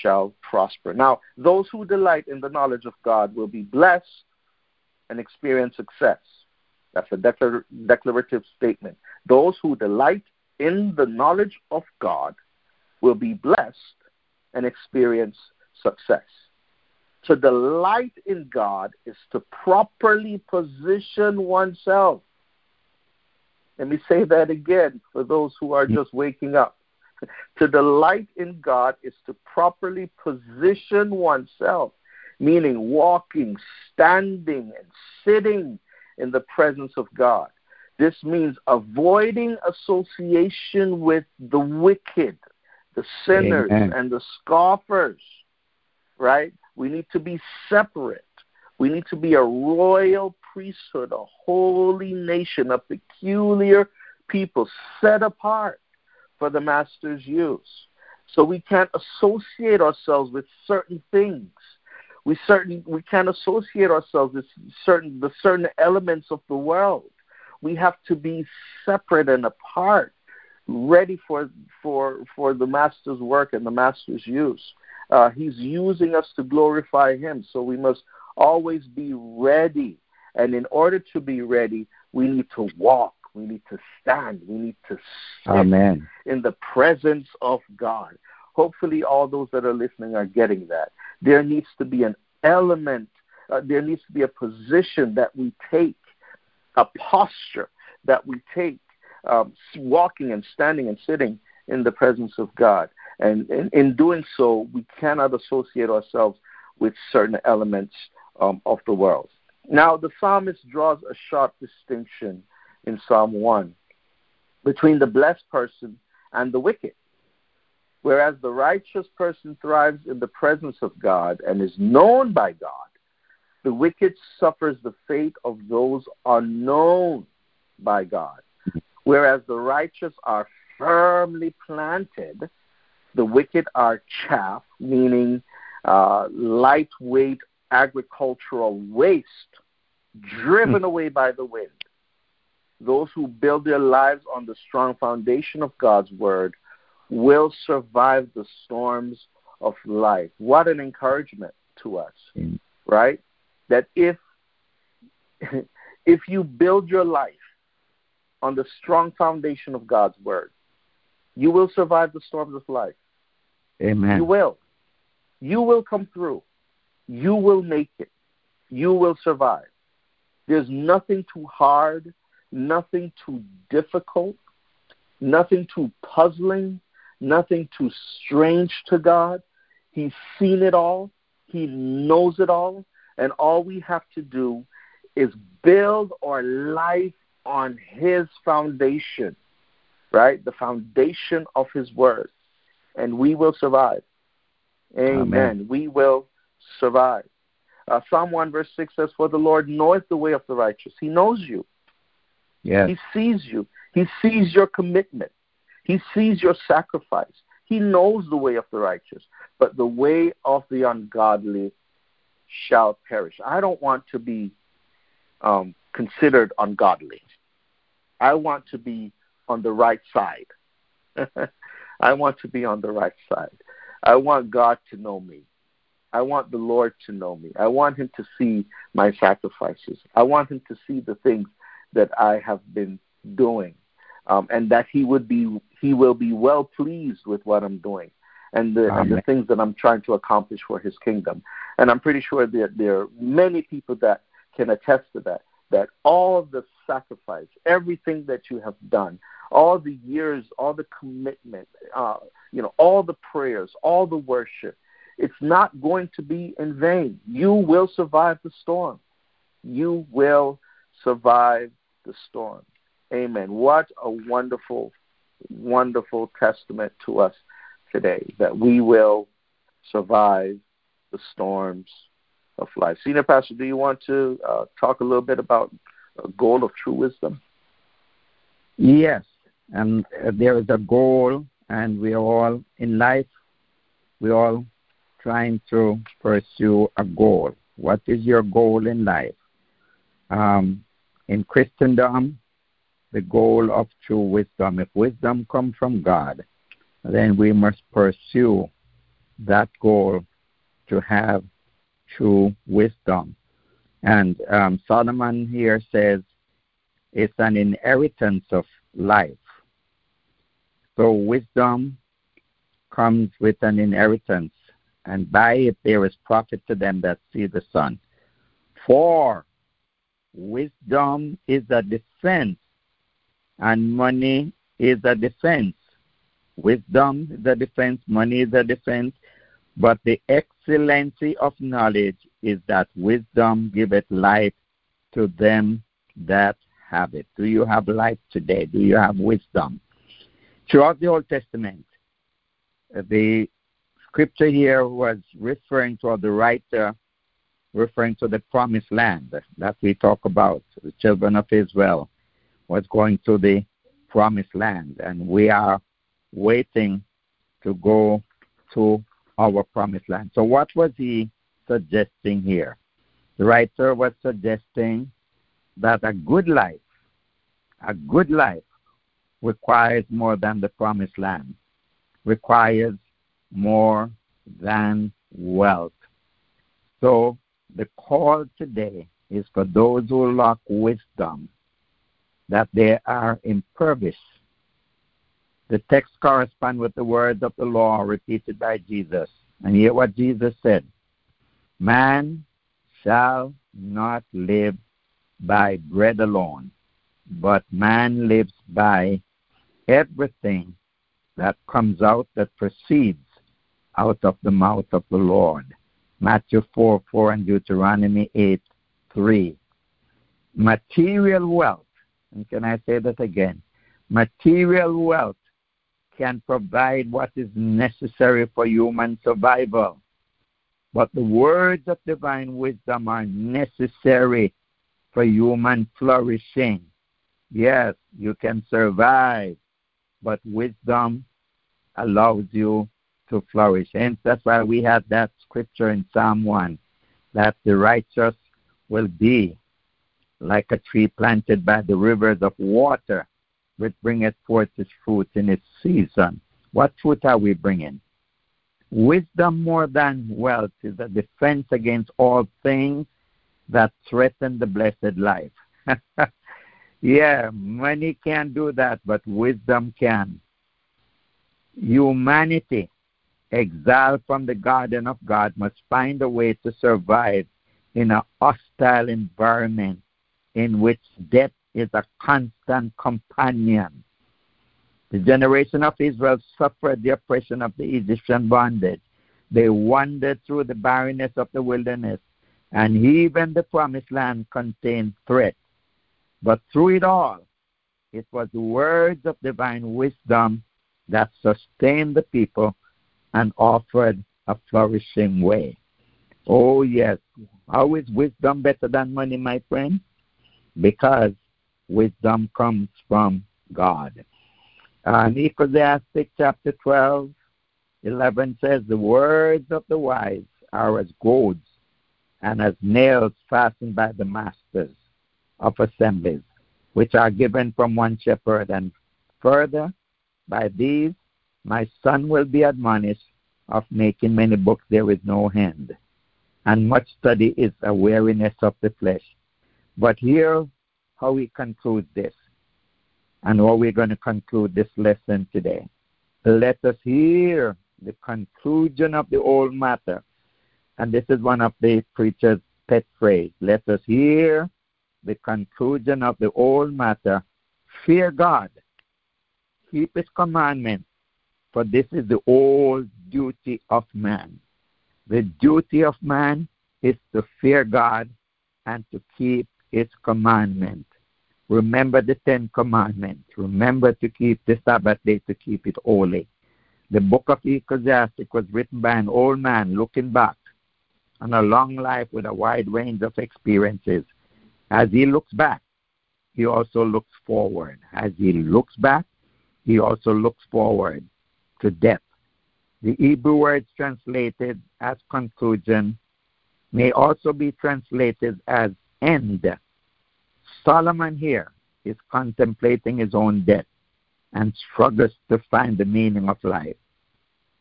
shall prosper. Now, those who delight in the knowledge of God will be blessed and experience success. That's a declar- declarative statement. Those who delight in the knowledge of God will be blessed and experience success. To delight in God is to properly position oneself let me say that again for those who are mm. just waking up. To delight in God is to properly position oneself, meaning walking, standing, and sitting in the presence of God. This means avoiding association with the wicked, the sinners, Amen. and the scoffers, right? We need to be separate. We need to be a royal priesthood, a holy nation, a peculiar people set apart for the Master's use. So we can't associate ourselves with certain things. We certain we can't associate ourselves with certain the certain elements of the world. We have to be separate and apart, ready for for for the Master's work and the Master's use. Uh, he's using us to glorify Him, so we must always be ready. And in order to be ready, we need to walk. We need to stand. We need to sit Amen. in the presence of God. Hopefully, all those that are listening are getting that. There needs to be an element, uh, there needs to be a position that we take, a posture that we take, um, walking and standing and sitting in the presence of God. And in, in doing so, we cannot associate ourselves with certain elements um, of the world. Now, the psalmist draws a sharp distinction in Psalm 1 between the blessed person and the wicked. Whereas the righteous person thrives in the presence of God and is known by God, the wicked suffers the fate of those unknown by God. Whereas the righteous are firmly planted, the wicked are chaff, meaning uh, lightweight agricultural waste, driven mm. away by the wind. Those who build their lives on the strong foundation of God's word will survive the storms of life. What an encouragement to us, mm. right? That if if you build your life on the strong foundation of God's word, you will survive the storms of life. Amen. You will. You will come through. You will make it. You will survive. There's nothing too hard, nothing too difficult, nothing too puzzling, nothing too strange to God. He's seen it all, He knows it all, and all we have to do is build our life on His foundation, right? The foundation of His Word, and we will survive. Amen. Amen. We will survive. Uh, Psalm 1 verse 6 says, For the Lord knoweth the way of the righteous. He knows you. Yes. He sees you. He sees your commitment. He sees your sacrifice. He knows the way of the righteous. But the way of the ungodly shall perish. I don't want to be um, considered ungodly. I want to be on the right side. I want to be on the right side. I want God to know me. I want the Lord to know me. I want him to see my sacrifices. I want him to see the things that I have been doing. Um, and that he would be he will be well pleased with what I'm doing and the, and the things that I'm trying to accomplish for his kingdom. And I'm pretty sure that there are many people that can attest to that, that all the sacrifice, everything that you have done, all the years, all the commitment, uh, you know, all the prayers, all the worship, it's not going to be in vain. You will survive the storm. You will survive the storm. Amen. What a wonderful, wonderful testament to us today that we will survive the storms of life. Senior Pastor, do you want to uh, talk a little bit about a goal of true wisdom? Yes, and there is a goal, and we are all in life. We are all trying to pursue a goal. What is your goal in life? Um, in Christendom, the goal of true wisdom. If wisdom comes from God, then we must pursue that goal to have true wisdom. And um, Solomon here says it's an inheritance of life. So wisdom comes with an inheritance and by it there is profit to them that see the sun. For wisdom is a defense, and money is a defense. Wisdom is a defense, money is a defense, but the excellency of knowledge is that wisdom giveth life to them that have it. Do you have life today? Do you have wisdom? Throughout the Old Testament, the scripture here was referring to the writer referring to the promised land that we talk about. The children of Israel was going to the promised land, and we are waiting to go to our promised land. So, what was he suggesting here? The writer was suggesting that a good life, a good life, requires more than the promised land, requires more than wealth. So the call today is for those who lack wisdom that they are impervious. The text corresponds with the words of the law repeated by Jesus. And hear what Jesus said Man shall not live by bread alone, but man lives by everything that comes out, that proceeds out of the mouth of the Lord. Matthew 4 4 and Deuteronomy 8 3. Material wealth, and can I say that again? Material wealth can provide what is necessary for human survival. But the words of divine wisdom are necessary for human flourishing. Yes, you can survive, but wisdom allows you to flourish. And that's why we have that scripture in Psalm 1 that the righteous will be like a tree planted by the rivers of water, which bringeth forth its fruit in its season. What fruit are we bringing? Wisdom more than wealth is a defense against all things that threaten the blessed life. yeah, money can't do that, but wisdom can. Humanity, exiled from the garden of God, must find a way to survive in a hostile environment in which death is a constant companion. The generation of Israel suffered the oppression of the Egyptian bondage. They wandered through the barrenness of the wilderness, and even the promised land contained threat. But through it all, it was the words of divine wisdom that sustained the people and offered a flourishing way. Oh, yes. How is wisdom better than money, my friend? Because wisdom comes from God. Uh, and Ecclesiastic chapter 12, 11 says, The words of the wise are as goads and as nails fastened by the masters of assemblies, which are given from one shepherd. And further, by these my son will be admonished of making many books there is no hand, And much study is a weariness of the flesh. But here how we conclude this and how we're going to conclude this lesson today. Let us hear the conclusion of the old matter. And this is one of the preacher's pet phrase. Let us hear the conclusion of the old matter. Fear God. Keep his commandments, for this is the old duty of man. The duty of man is to fear God and to keep his commandment. Remember the Ten Commandments. Remember to keep the Sabbath day to keep it holy. The book of Ecclesiastic was written by an old man looking back on a long life with a wide range of experiences. As he looks back, he also looks forward. As he looks back, he also looks forward to death. The Hebrew words translated as conclusion may also be translated as end Solomon here is contemplating his own death and struggles to find the meaning of life.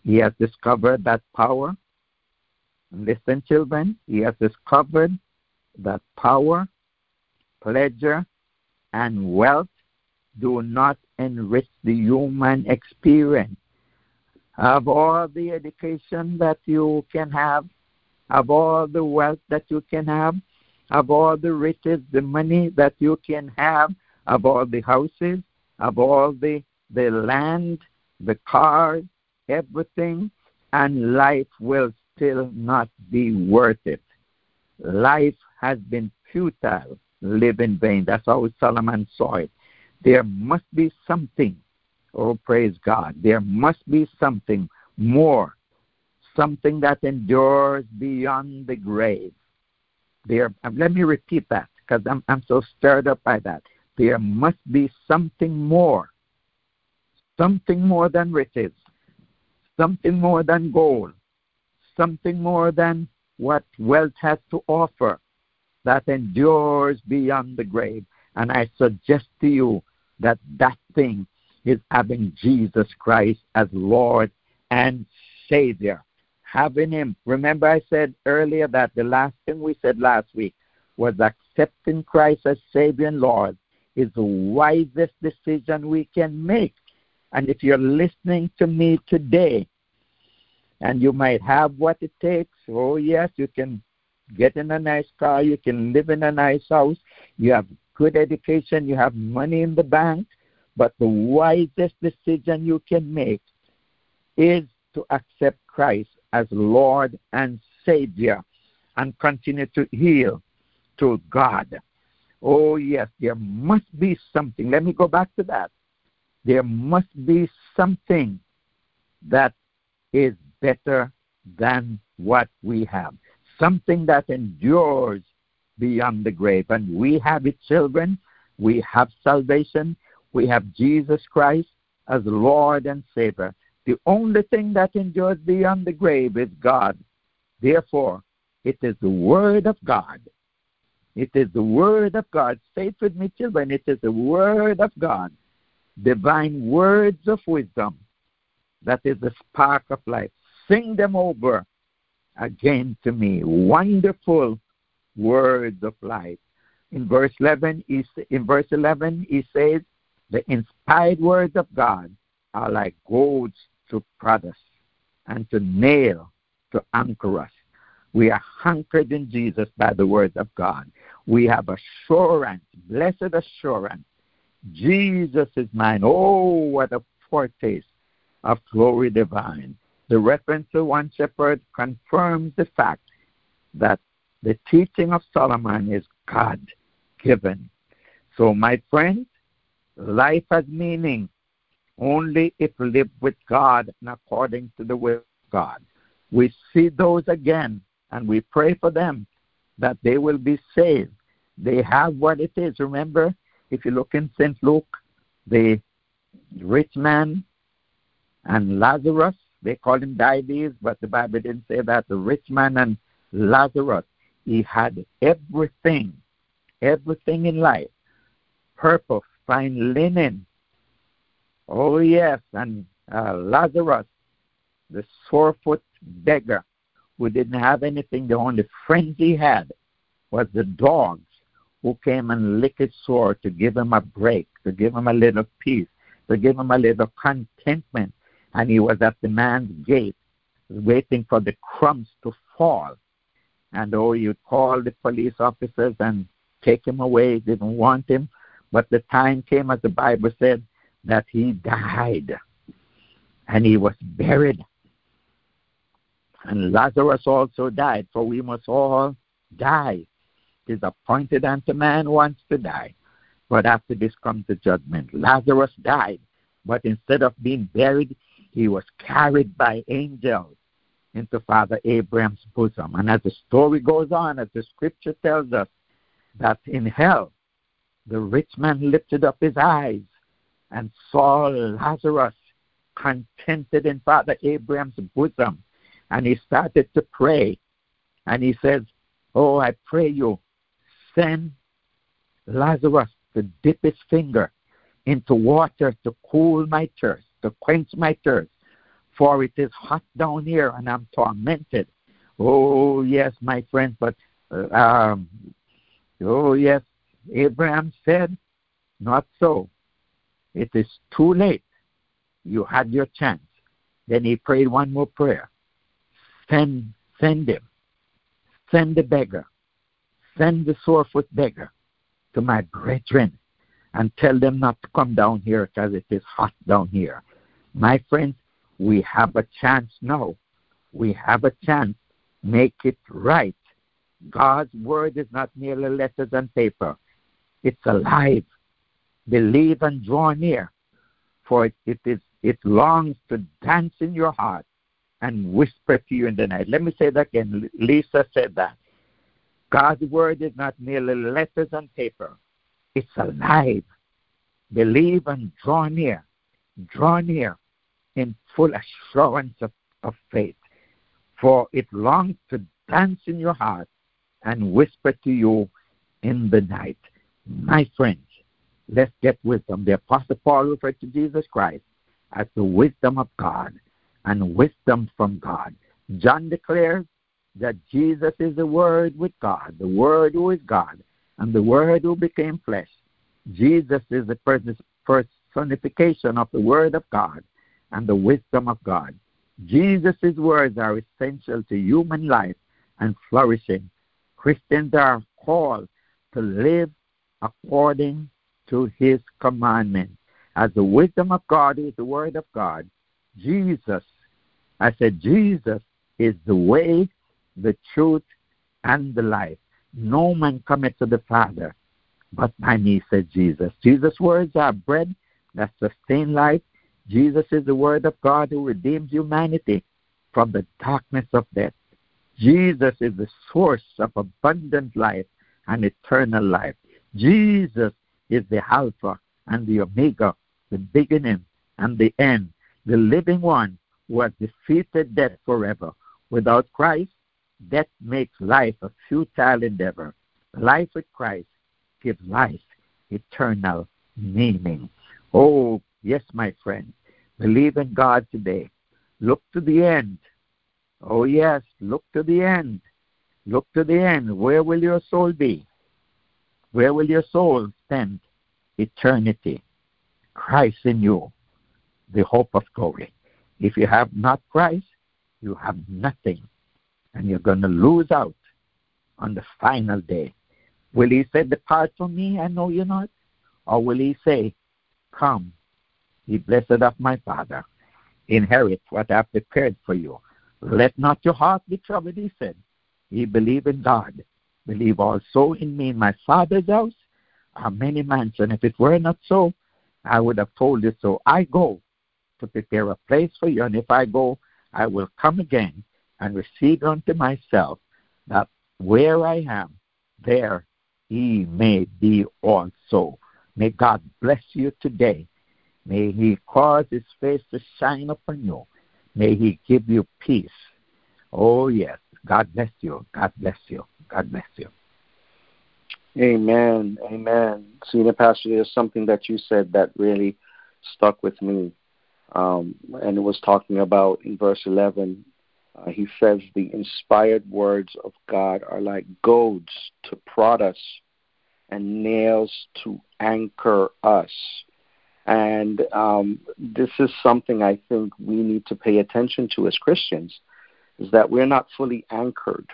He has discovered that power. Listen, children, he has discovered that power, pleasure, and wealth do not enrich the human experience. Of all the education that you can have, of all the wealth that you can have, of all the riches, the money that you can have, of all the houses, of all the, the land, the cars, everything, and life will still not be worth it. Life has been futile, live in vain. That's how Solomon saw it. There must be something, oh, praise God, there must be something more, something that endures beyond the grave there, um, let me repeat that because I'm, I'm so stirred up by that. There must be something more, something more than riches, something more than gold, something more than what wealth has to offer that endures beyond the grave. And I suggest to you that that thing is having Jesus Christ as Lord and Savior having Him. Remember, I said earlier that the last thing we said last week was accepting Christ as Savior and Lord is the wisest decision we can make. And if you're listening to me today, and you might have what it takes, oh, yes, you can get in a nice car, you can live in a nice house, you have good education, you have money in the bank, But the wisest decision you can make is to accept Christ as Lord and Savior and continue to heal to God. Oh, yes, there must be something. Let me go back to that. There must be something that is better than what we have, something that endures beyond the grave. And we have it, children. We have salvation. We have Jesus Christ as Lord and Savior. The only thing that endures beyond the grave is God. Therefore, it is the Word of God. It is the Word of God. Say it with me, children. It is the Word of God. Divine words of wisdom. That is the spark of life. Sing them over again to me. Wonderful words of life. In verse 11, he, in verse 11, he says, the inspired words of God are like goads to prod us and to nail to anchor us. We are anchored in Jesus by the words of God. We have assurance, blessed assurance. Jesus is mine. Oh, what a foretaste of glory divine. The reference to one shepherd confirms the fact that the teaching of Solomon is God given. So, my friends, life has meaning only if lived with God and according to the will of God. We see those again and we pray for them that they will be saved. They have what it is. Remember, if you look in St. Luke, the rich man and Lazarus, they call him Dives, but the Bible didn't say that. The rich man and Lazarus, he had everything, everything in life purple, fine linen. Oh, yes, and uh, Lazarus, the sore foot beggar, who didn't have anything. The only friends he had was the dogs who came and licked his sore to give him a break, to give him a little peace, to give him a little contentment. And he was at the man's gate, waiting for the crumbs to fall. And oh, you'd call the police officers and take him away, didn't want him. But the time came, as the Bible said, that he died. And he was buried and Lazarus also died, for we must all die. It is appointed unto man once to die, but after this comes the judgment. Lazarus died, but instead of being buried, he was carried by angels into Father Abraham's bosom. And as the story goes on, as the scripture tells us, that in hell, the rich man lifted up his eyes and saw Lazarus contented in Father Abraham's bosom and he started to pray. And he says, Oh, I pray you, send Lazarus to dip his finger into water to cool my thirst, to quench my thirst, for it is hot down here and I'm tormented. Oh, yes, my friend, but, uh, um, oh, yes, Abraham said, Not so. It is too late. You had your chance. Then he prayed one more prayer. Send, send him. Send the beggar. Send the sorefoot beggar to my brethren and tell them not to come down here because it is hot down here. My friends, we have a chance now. We have a chance. Make it right. God's word is not merely letters and paper. It's alive. Believe and draw near, for it, it is it longs to dance in your heart and whisper to you in the night. Let me say that again. Lisa said that. God's word is not merely letters on paper, it's alive. Believe and draw near. Draw near in full assurance of, of faith, for it longs to dance in your heart and whisper to you in the night. My friends, let's get wisdom. The Apostle Paul referred to Jesus Christ as the wisdom of God and wisdom from God. John declares that Jesus is the Word with God, the Word who is God, and the Word who became flesh. Jesus is the personification of the Word of God and the wisdom of God. Jesus' words are essential to human life and flourishing. Christians are called to live according to his commandment. as the wisdom of God is the word of God, Jesus, I said, Jesus is the way, the truth, and the life. No man cometh to the Father but by me, said Jesus. Jesus' words are bread that sustain life. Jesus is the word of God who redeems humanity from the darkness of death. Jesus is the source of abundant life and eternal life. Jesus is the Alpha and the Omega, the beginning and the end, the living one who has defeated death forever. Without Christ, death makes life a futile endeavor. Life with Christ gives life eternal meaning. Oh, yes, my friend, believe in God today. Look to the end. Oh, yes, look to the end. Look to the end. Where will your soul be? Where will your soul spend eternity? Christ in you, the hope of glory. If you have not Christ, you have nothing. And you're going to lose out on the final day. Will he say, Depart from me, I know you not? Or will he say, Come, ye blessed of my Father, inherit what I have prepared for you. Let not your heart be troubled, he said. Ye believe in God. Believe also in me. In my Father's house are many mansions. If it were not so, I would have told you so. I go to prepare a place for you, and if I go, I will come again and receive unto myself, that where I am, there he may be also. May God bless you today. May He cause His face to shine upon you. May He give you peace. Oh, yes. God bless you. God bless you. God bless you. Amen. Amen. Senior Pastor, there's something that you said that really stuck with me. Um, and it was talking about in verse 11, uh, he says, The inspired words of God are like goads to prod us and nails to anchor us. And um, this is something I think we need to pay attention to as Christians, is that we're not fully anchored.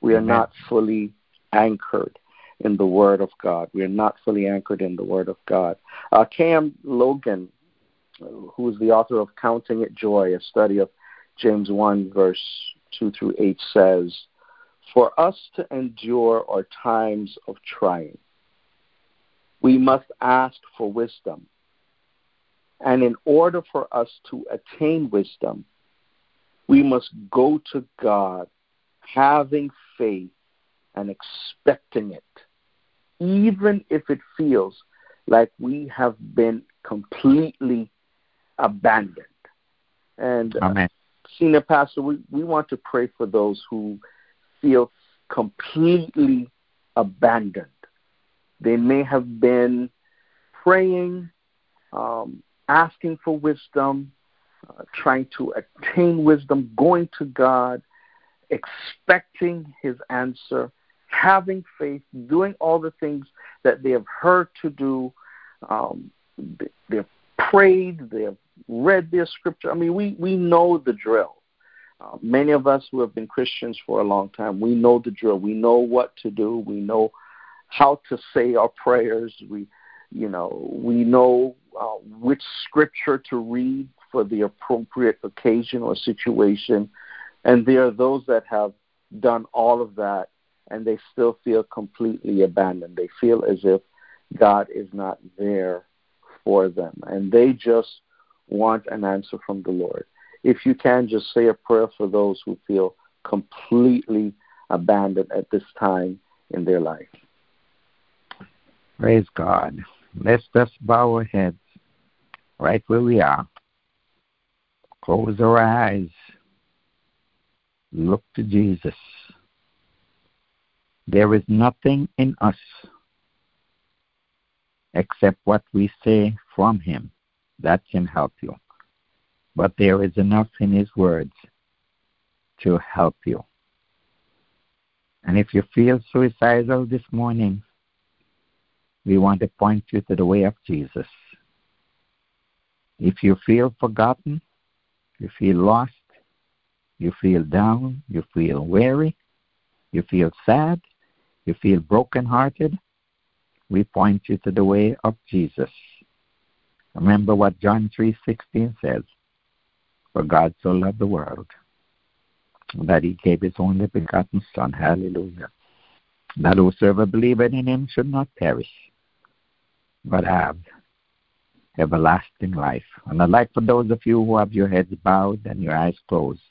We are Amen. not fully anchored in the Word of God. We are not fully anchored in the Word of God. Uh, Cam Logan, who is the author of Counting It Joy, a study of James 1, verse 2 through 8, says, For us to endure our times of trying, we must ask for wisdom. And in order for us to attain wisdom, we must go to God having faith and expecting it, even if it feels like we have been completely abandoned. And uh, Senior Pastor, we, we want to pray for those who feel completely abandoned. They may have been praying, um, asking for wisdom, uh, trying to attain wisdom, going to God, expecting His answer, having faith, doing all the things that they have heard to do. Um, they, have prayed, they have read their scripture. I mean, we, we know the drill. Uh, many of us who have been Christians for a long time, we know the drill. We know what to do. We know how to say our prayers. We, you know, we know uh, which scripture to read for the appropriate occasion or situation. And there are those that have done all of that and they still feel completely abandoned. They feel as if God is not there for them. And they just want an answer from the Lord. If you can, just say a prayer for those who feel completely abandoned at this time in their life. Praise God. Let's just bow our heads right where we are. Close our eyes. Look to Jesus. There is nothing in us except what we say from Him that can help you. But there is enough in His words to help you. And if you feel suicidal this morning, we want to point you to the way of Jesus. If you feel forgotten, you feel lost, you feel down, you feel weary, you feel sad, you feel brokenhearted, we point you to the way of Jesus. Remember what John 3:16 says, "For God so loved the world that he gave his only begotten Son, hallelujah, that whosoever believeth in him should not perish, but have everlasting life." And I'd like for those of you who have your heads bowed and your eyes closed,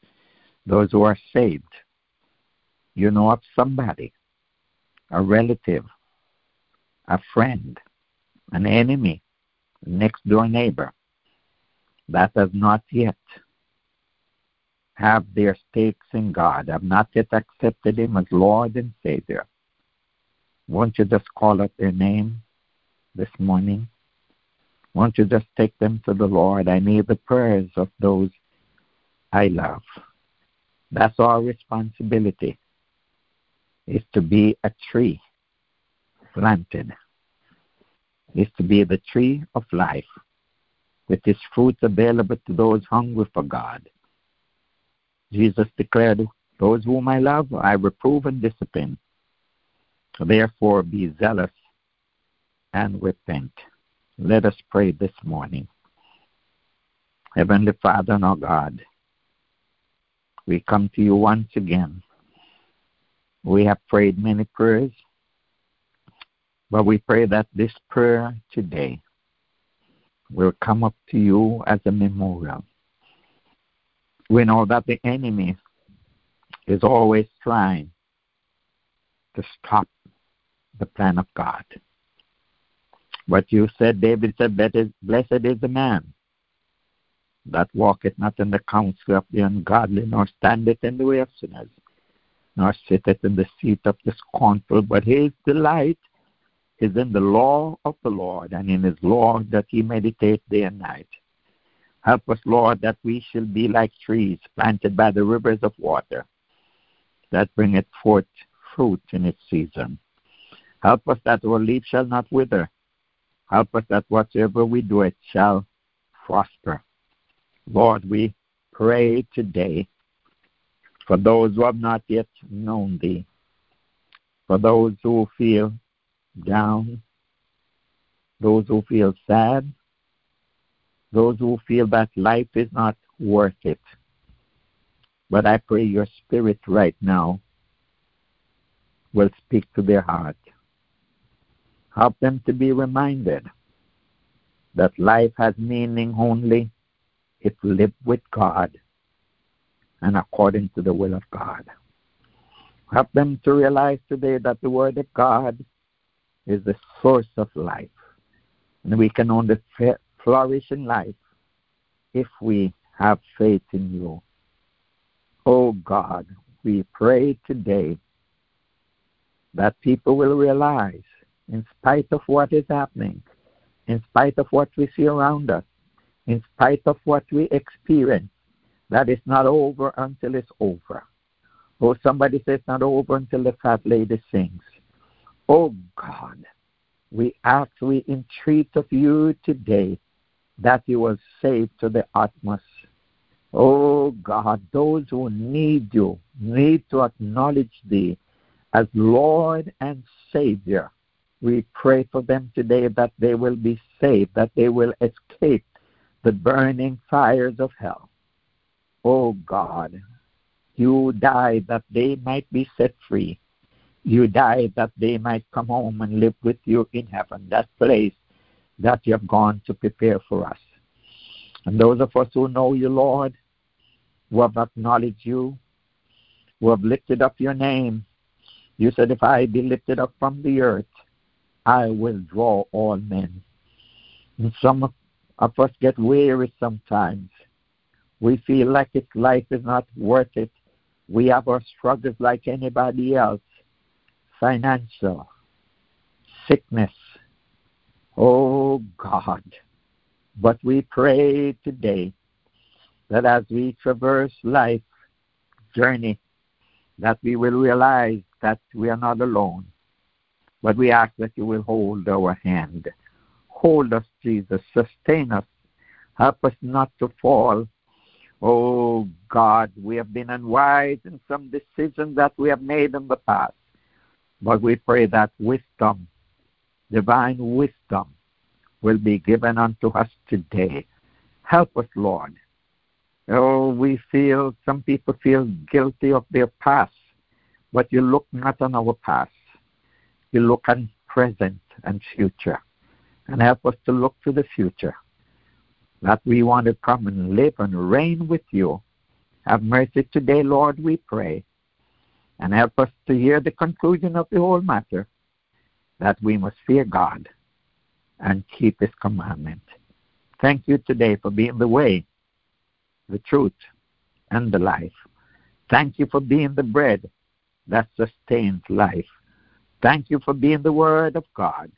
those who are saved, you know of somebody, a relative, a friend, an enemy, a next door neighbor that has not yet have their stakes in God, have not yet accepted Him as Lord and Savior. Won't you just call out their name this morning? Won't you just take them to the Lord? I need the prayers of those I love. That's our responsibility, is to be a tree planted is to be the tree of life, with its fruits available to those hungry for God. Jesus declared, Those whom I love, I reprove and discipline. Therefore, be zealous and repent. Let us pray this morning. Heavenly Father and our God, we come to you once again. We have prayed many prayers but we pray that this prayer today will come up to you as a memorial. We know that the enemy is always trying to stop the plan of God. But you said, David said, Blessed is the man that walketh not in the counsel of the ungodly, nor standeth in the way of sinners, nor sitteth in the seat of the scornful, but his delight is in the law of the Lord, and in his law that he meditate day and night. Help us, Lord, that we shall be like trees planted by the rivers of water that bringeth forth fruit in its season. Help us that our leaf shall not wither. Help us that whatsoever we do, it shall prosper. Lord, we pray today for those who have not yet known thee, for those who feel down, those who feel sad, those who feel that life is not worth it. But I pray your spirit right now will speak to their heart. Help them to be reminded that life has meaning only if lived with God and according to the will of God. Help them to realize today that the Word of God is the source of life. And we can only flourish in life if we have faith in you. Oh God, we pray today that people will realize, in spite of what is happening, in spite of what we see around us, in spite of what we experience, that it's not over until it's over. Oh, somebody says it's not over until the fat lady sings. Oh God, we ask, we entreat of you today that you will save to the utmost. Oh God, those who need you need to acknowledge thee as Lord and Savior. We pray for them today that they will be saved, that they will escape the burning fires of hell. Oh God, you died that they might be set free. You died that they might come home and live with you in heaven, that place that you have gone to prepare for us. And those of us who know you, Lord, who have acknowledged you, who have lifted up your name, you said, If I be lifted up from the earth, I will draw all men. And some of us get weary sometimes. We feel like if life is not worth it. We have our struggles like anybody else financial, sickness. Oh God. But we pray today that as we traverse life journey, that we will realize that we are not alone. But we ask that you will hold our hand. Hold us, Jesus. Sustain us. Help us not to fall. Oh God, we have been unwise in some decisions that we have made in the past. But we pray that wisdom, divine wisdom, will be given unto us today. Help us, Lord. Oh, we feel, some people feel guilty of their past, but you look not on our past. You look on present and future. And help us to look to the future. That we want to come and live and reign with you. Have mercy today, Lord, we pray. And help us to hear the conclusion of the whole matter that we must fear God and keep His commandment. Thank you today for being the way, the truth, and the life. Thank you for being the bread that sustains life. Thank you for being the Word of God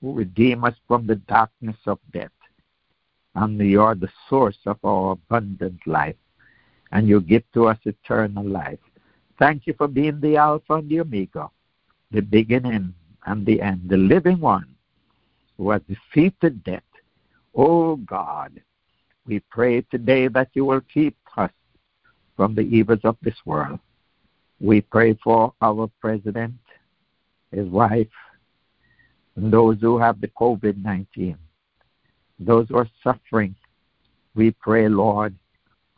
who redeem us from the darkness of death. And you are the source of our abundant life, and you give to us eternal life. Thank you for being the Alpha and the Omega, the beginning and the end, the living one who has defeated death. Oh God, we pray today that you will keep us from the evils of this world. We pray for our president, his wife, and those who have the COVID 19, those who are suffering. We pray, Lord.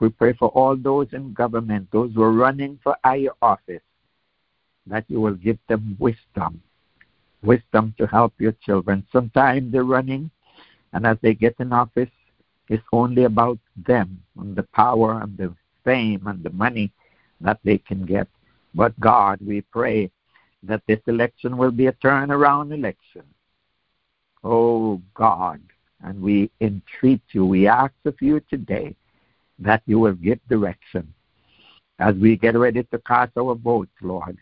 We pray for all those in government, those who are running for higher office, that you will give them wisdom wisdom to help your children. Sometimes they're running, and as they get in office, it's only about them and the power and the fame and the money that they can get. But God, we pray that this election will be a turnaround election. Oh God, and we entreat you, we ask of you today that you will give direction. As we get ready to cast our votes, Lord,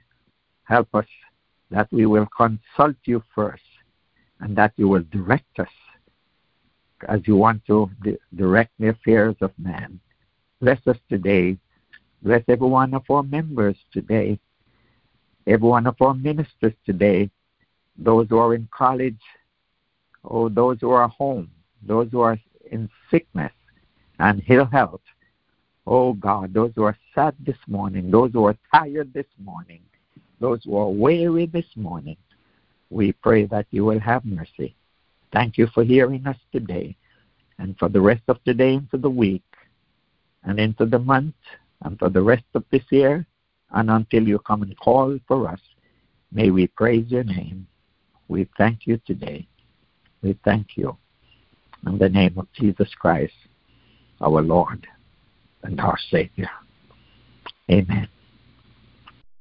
help us that we will consult you first and that you will direct us as you want to di- direct the affairs of man. Bless us today. Bless every one of our members today, every one of our ministers today, those who are in college, or those who are home, those who are in sickness and ill health. Oh God, those who are sad this morning, those who are tired this morning, those who are weary this morning, we pray that you will have mercy. Thank you for hearing us today and for the rest of the day into the week and into the month and for the rest of this year and until you come and call for us. May we praise your name. We thank you today. We thank you. In the name of Jesus Christ, our Lord and our Savior. Amen.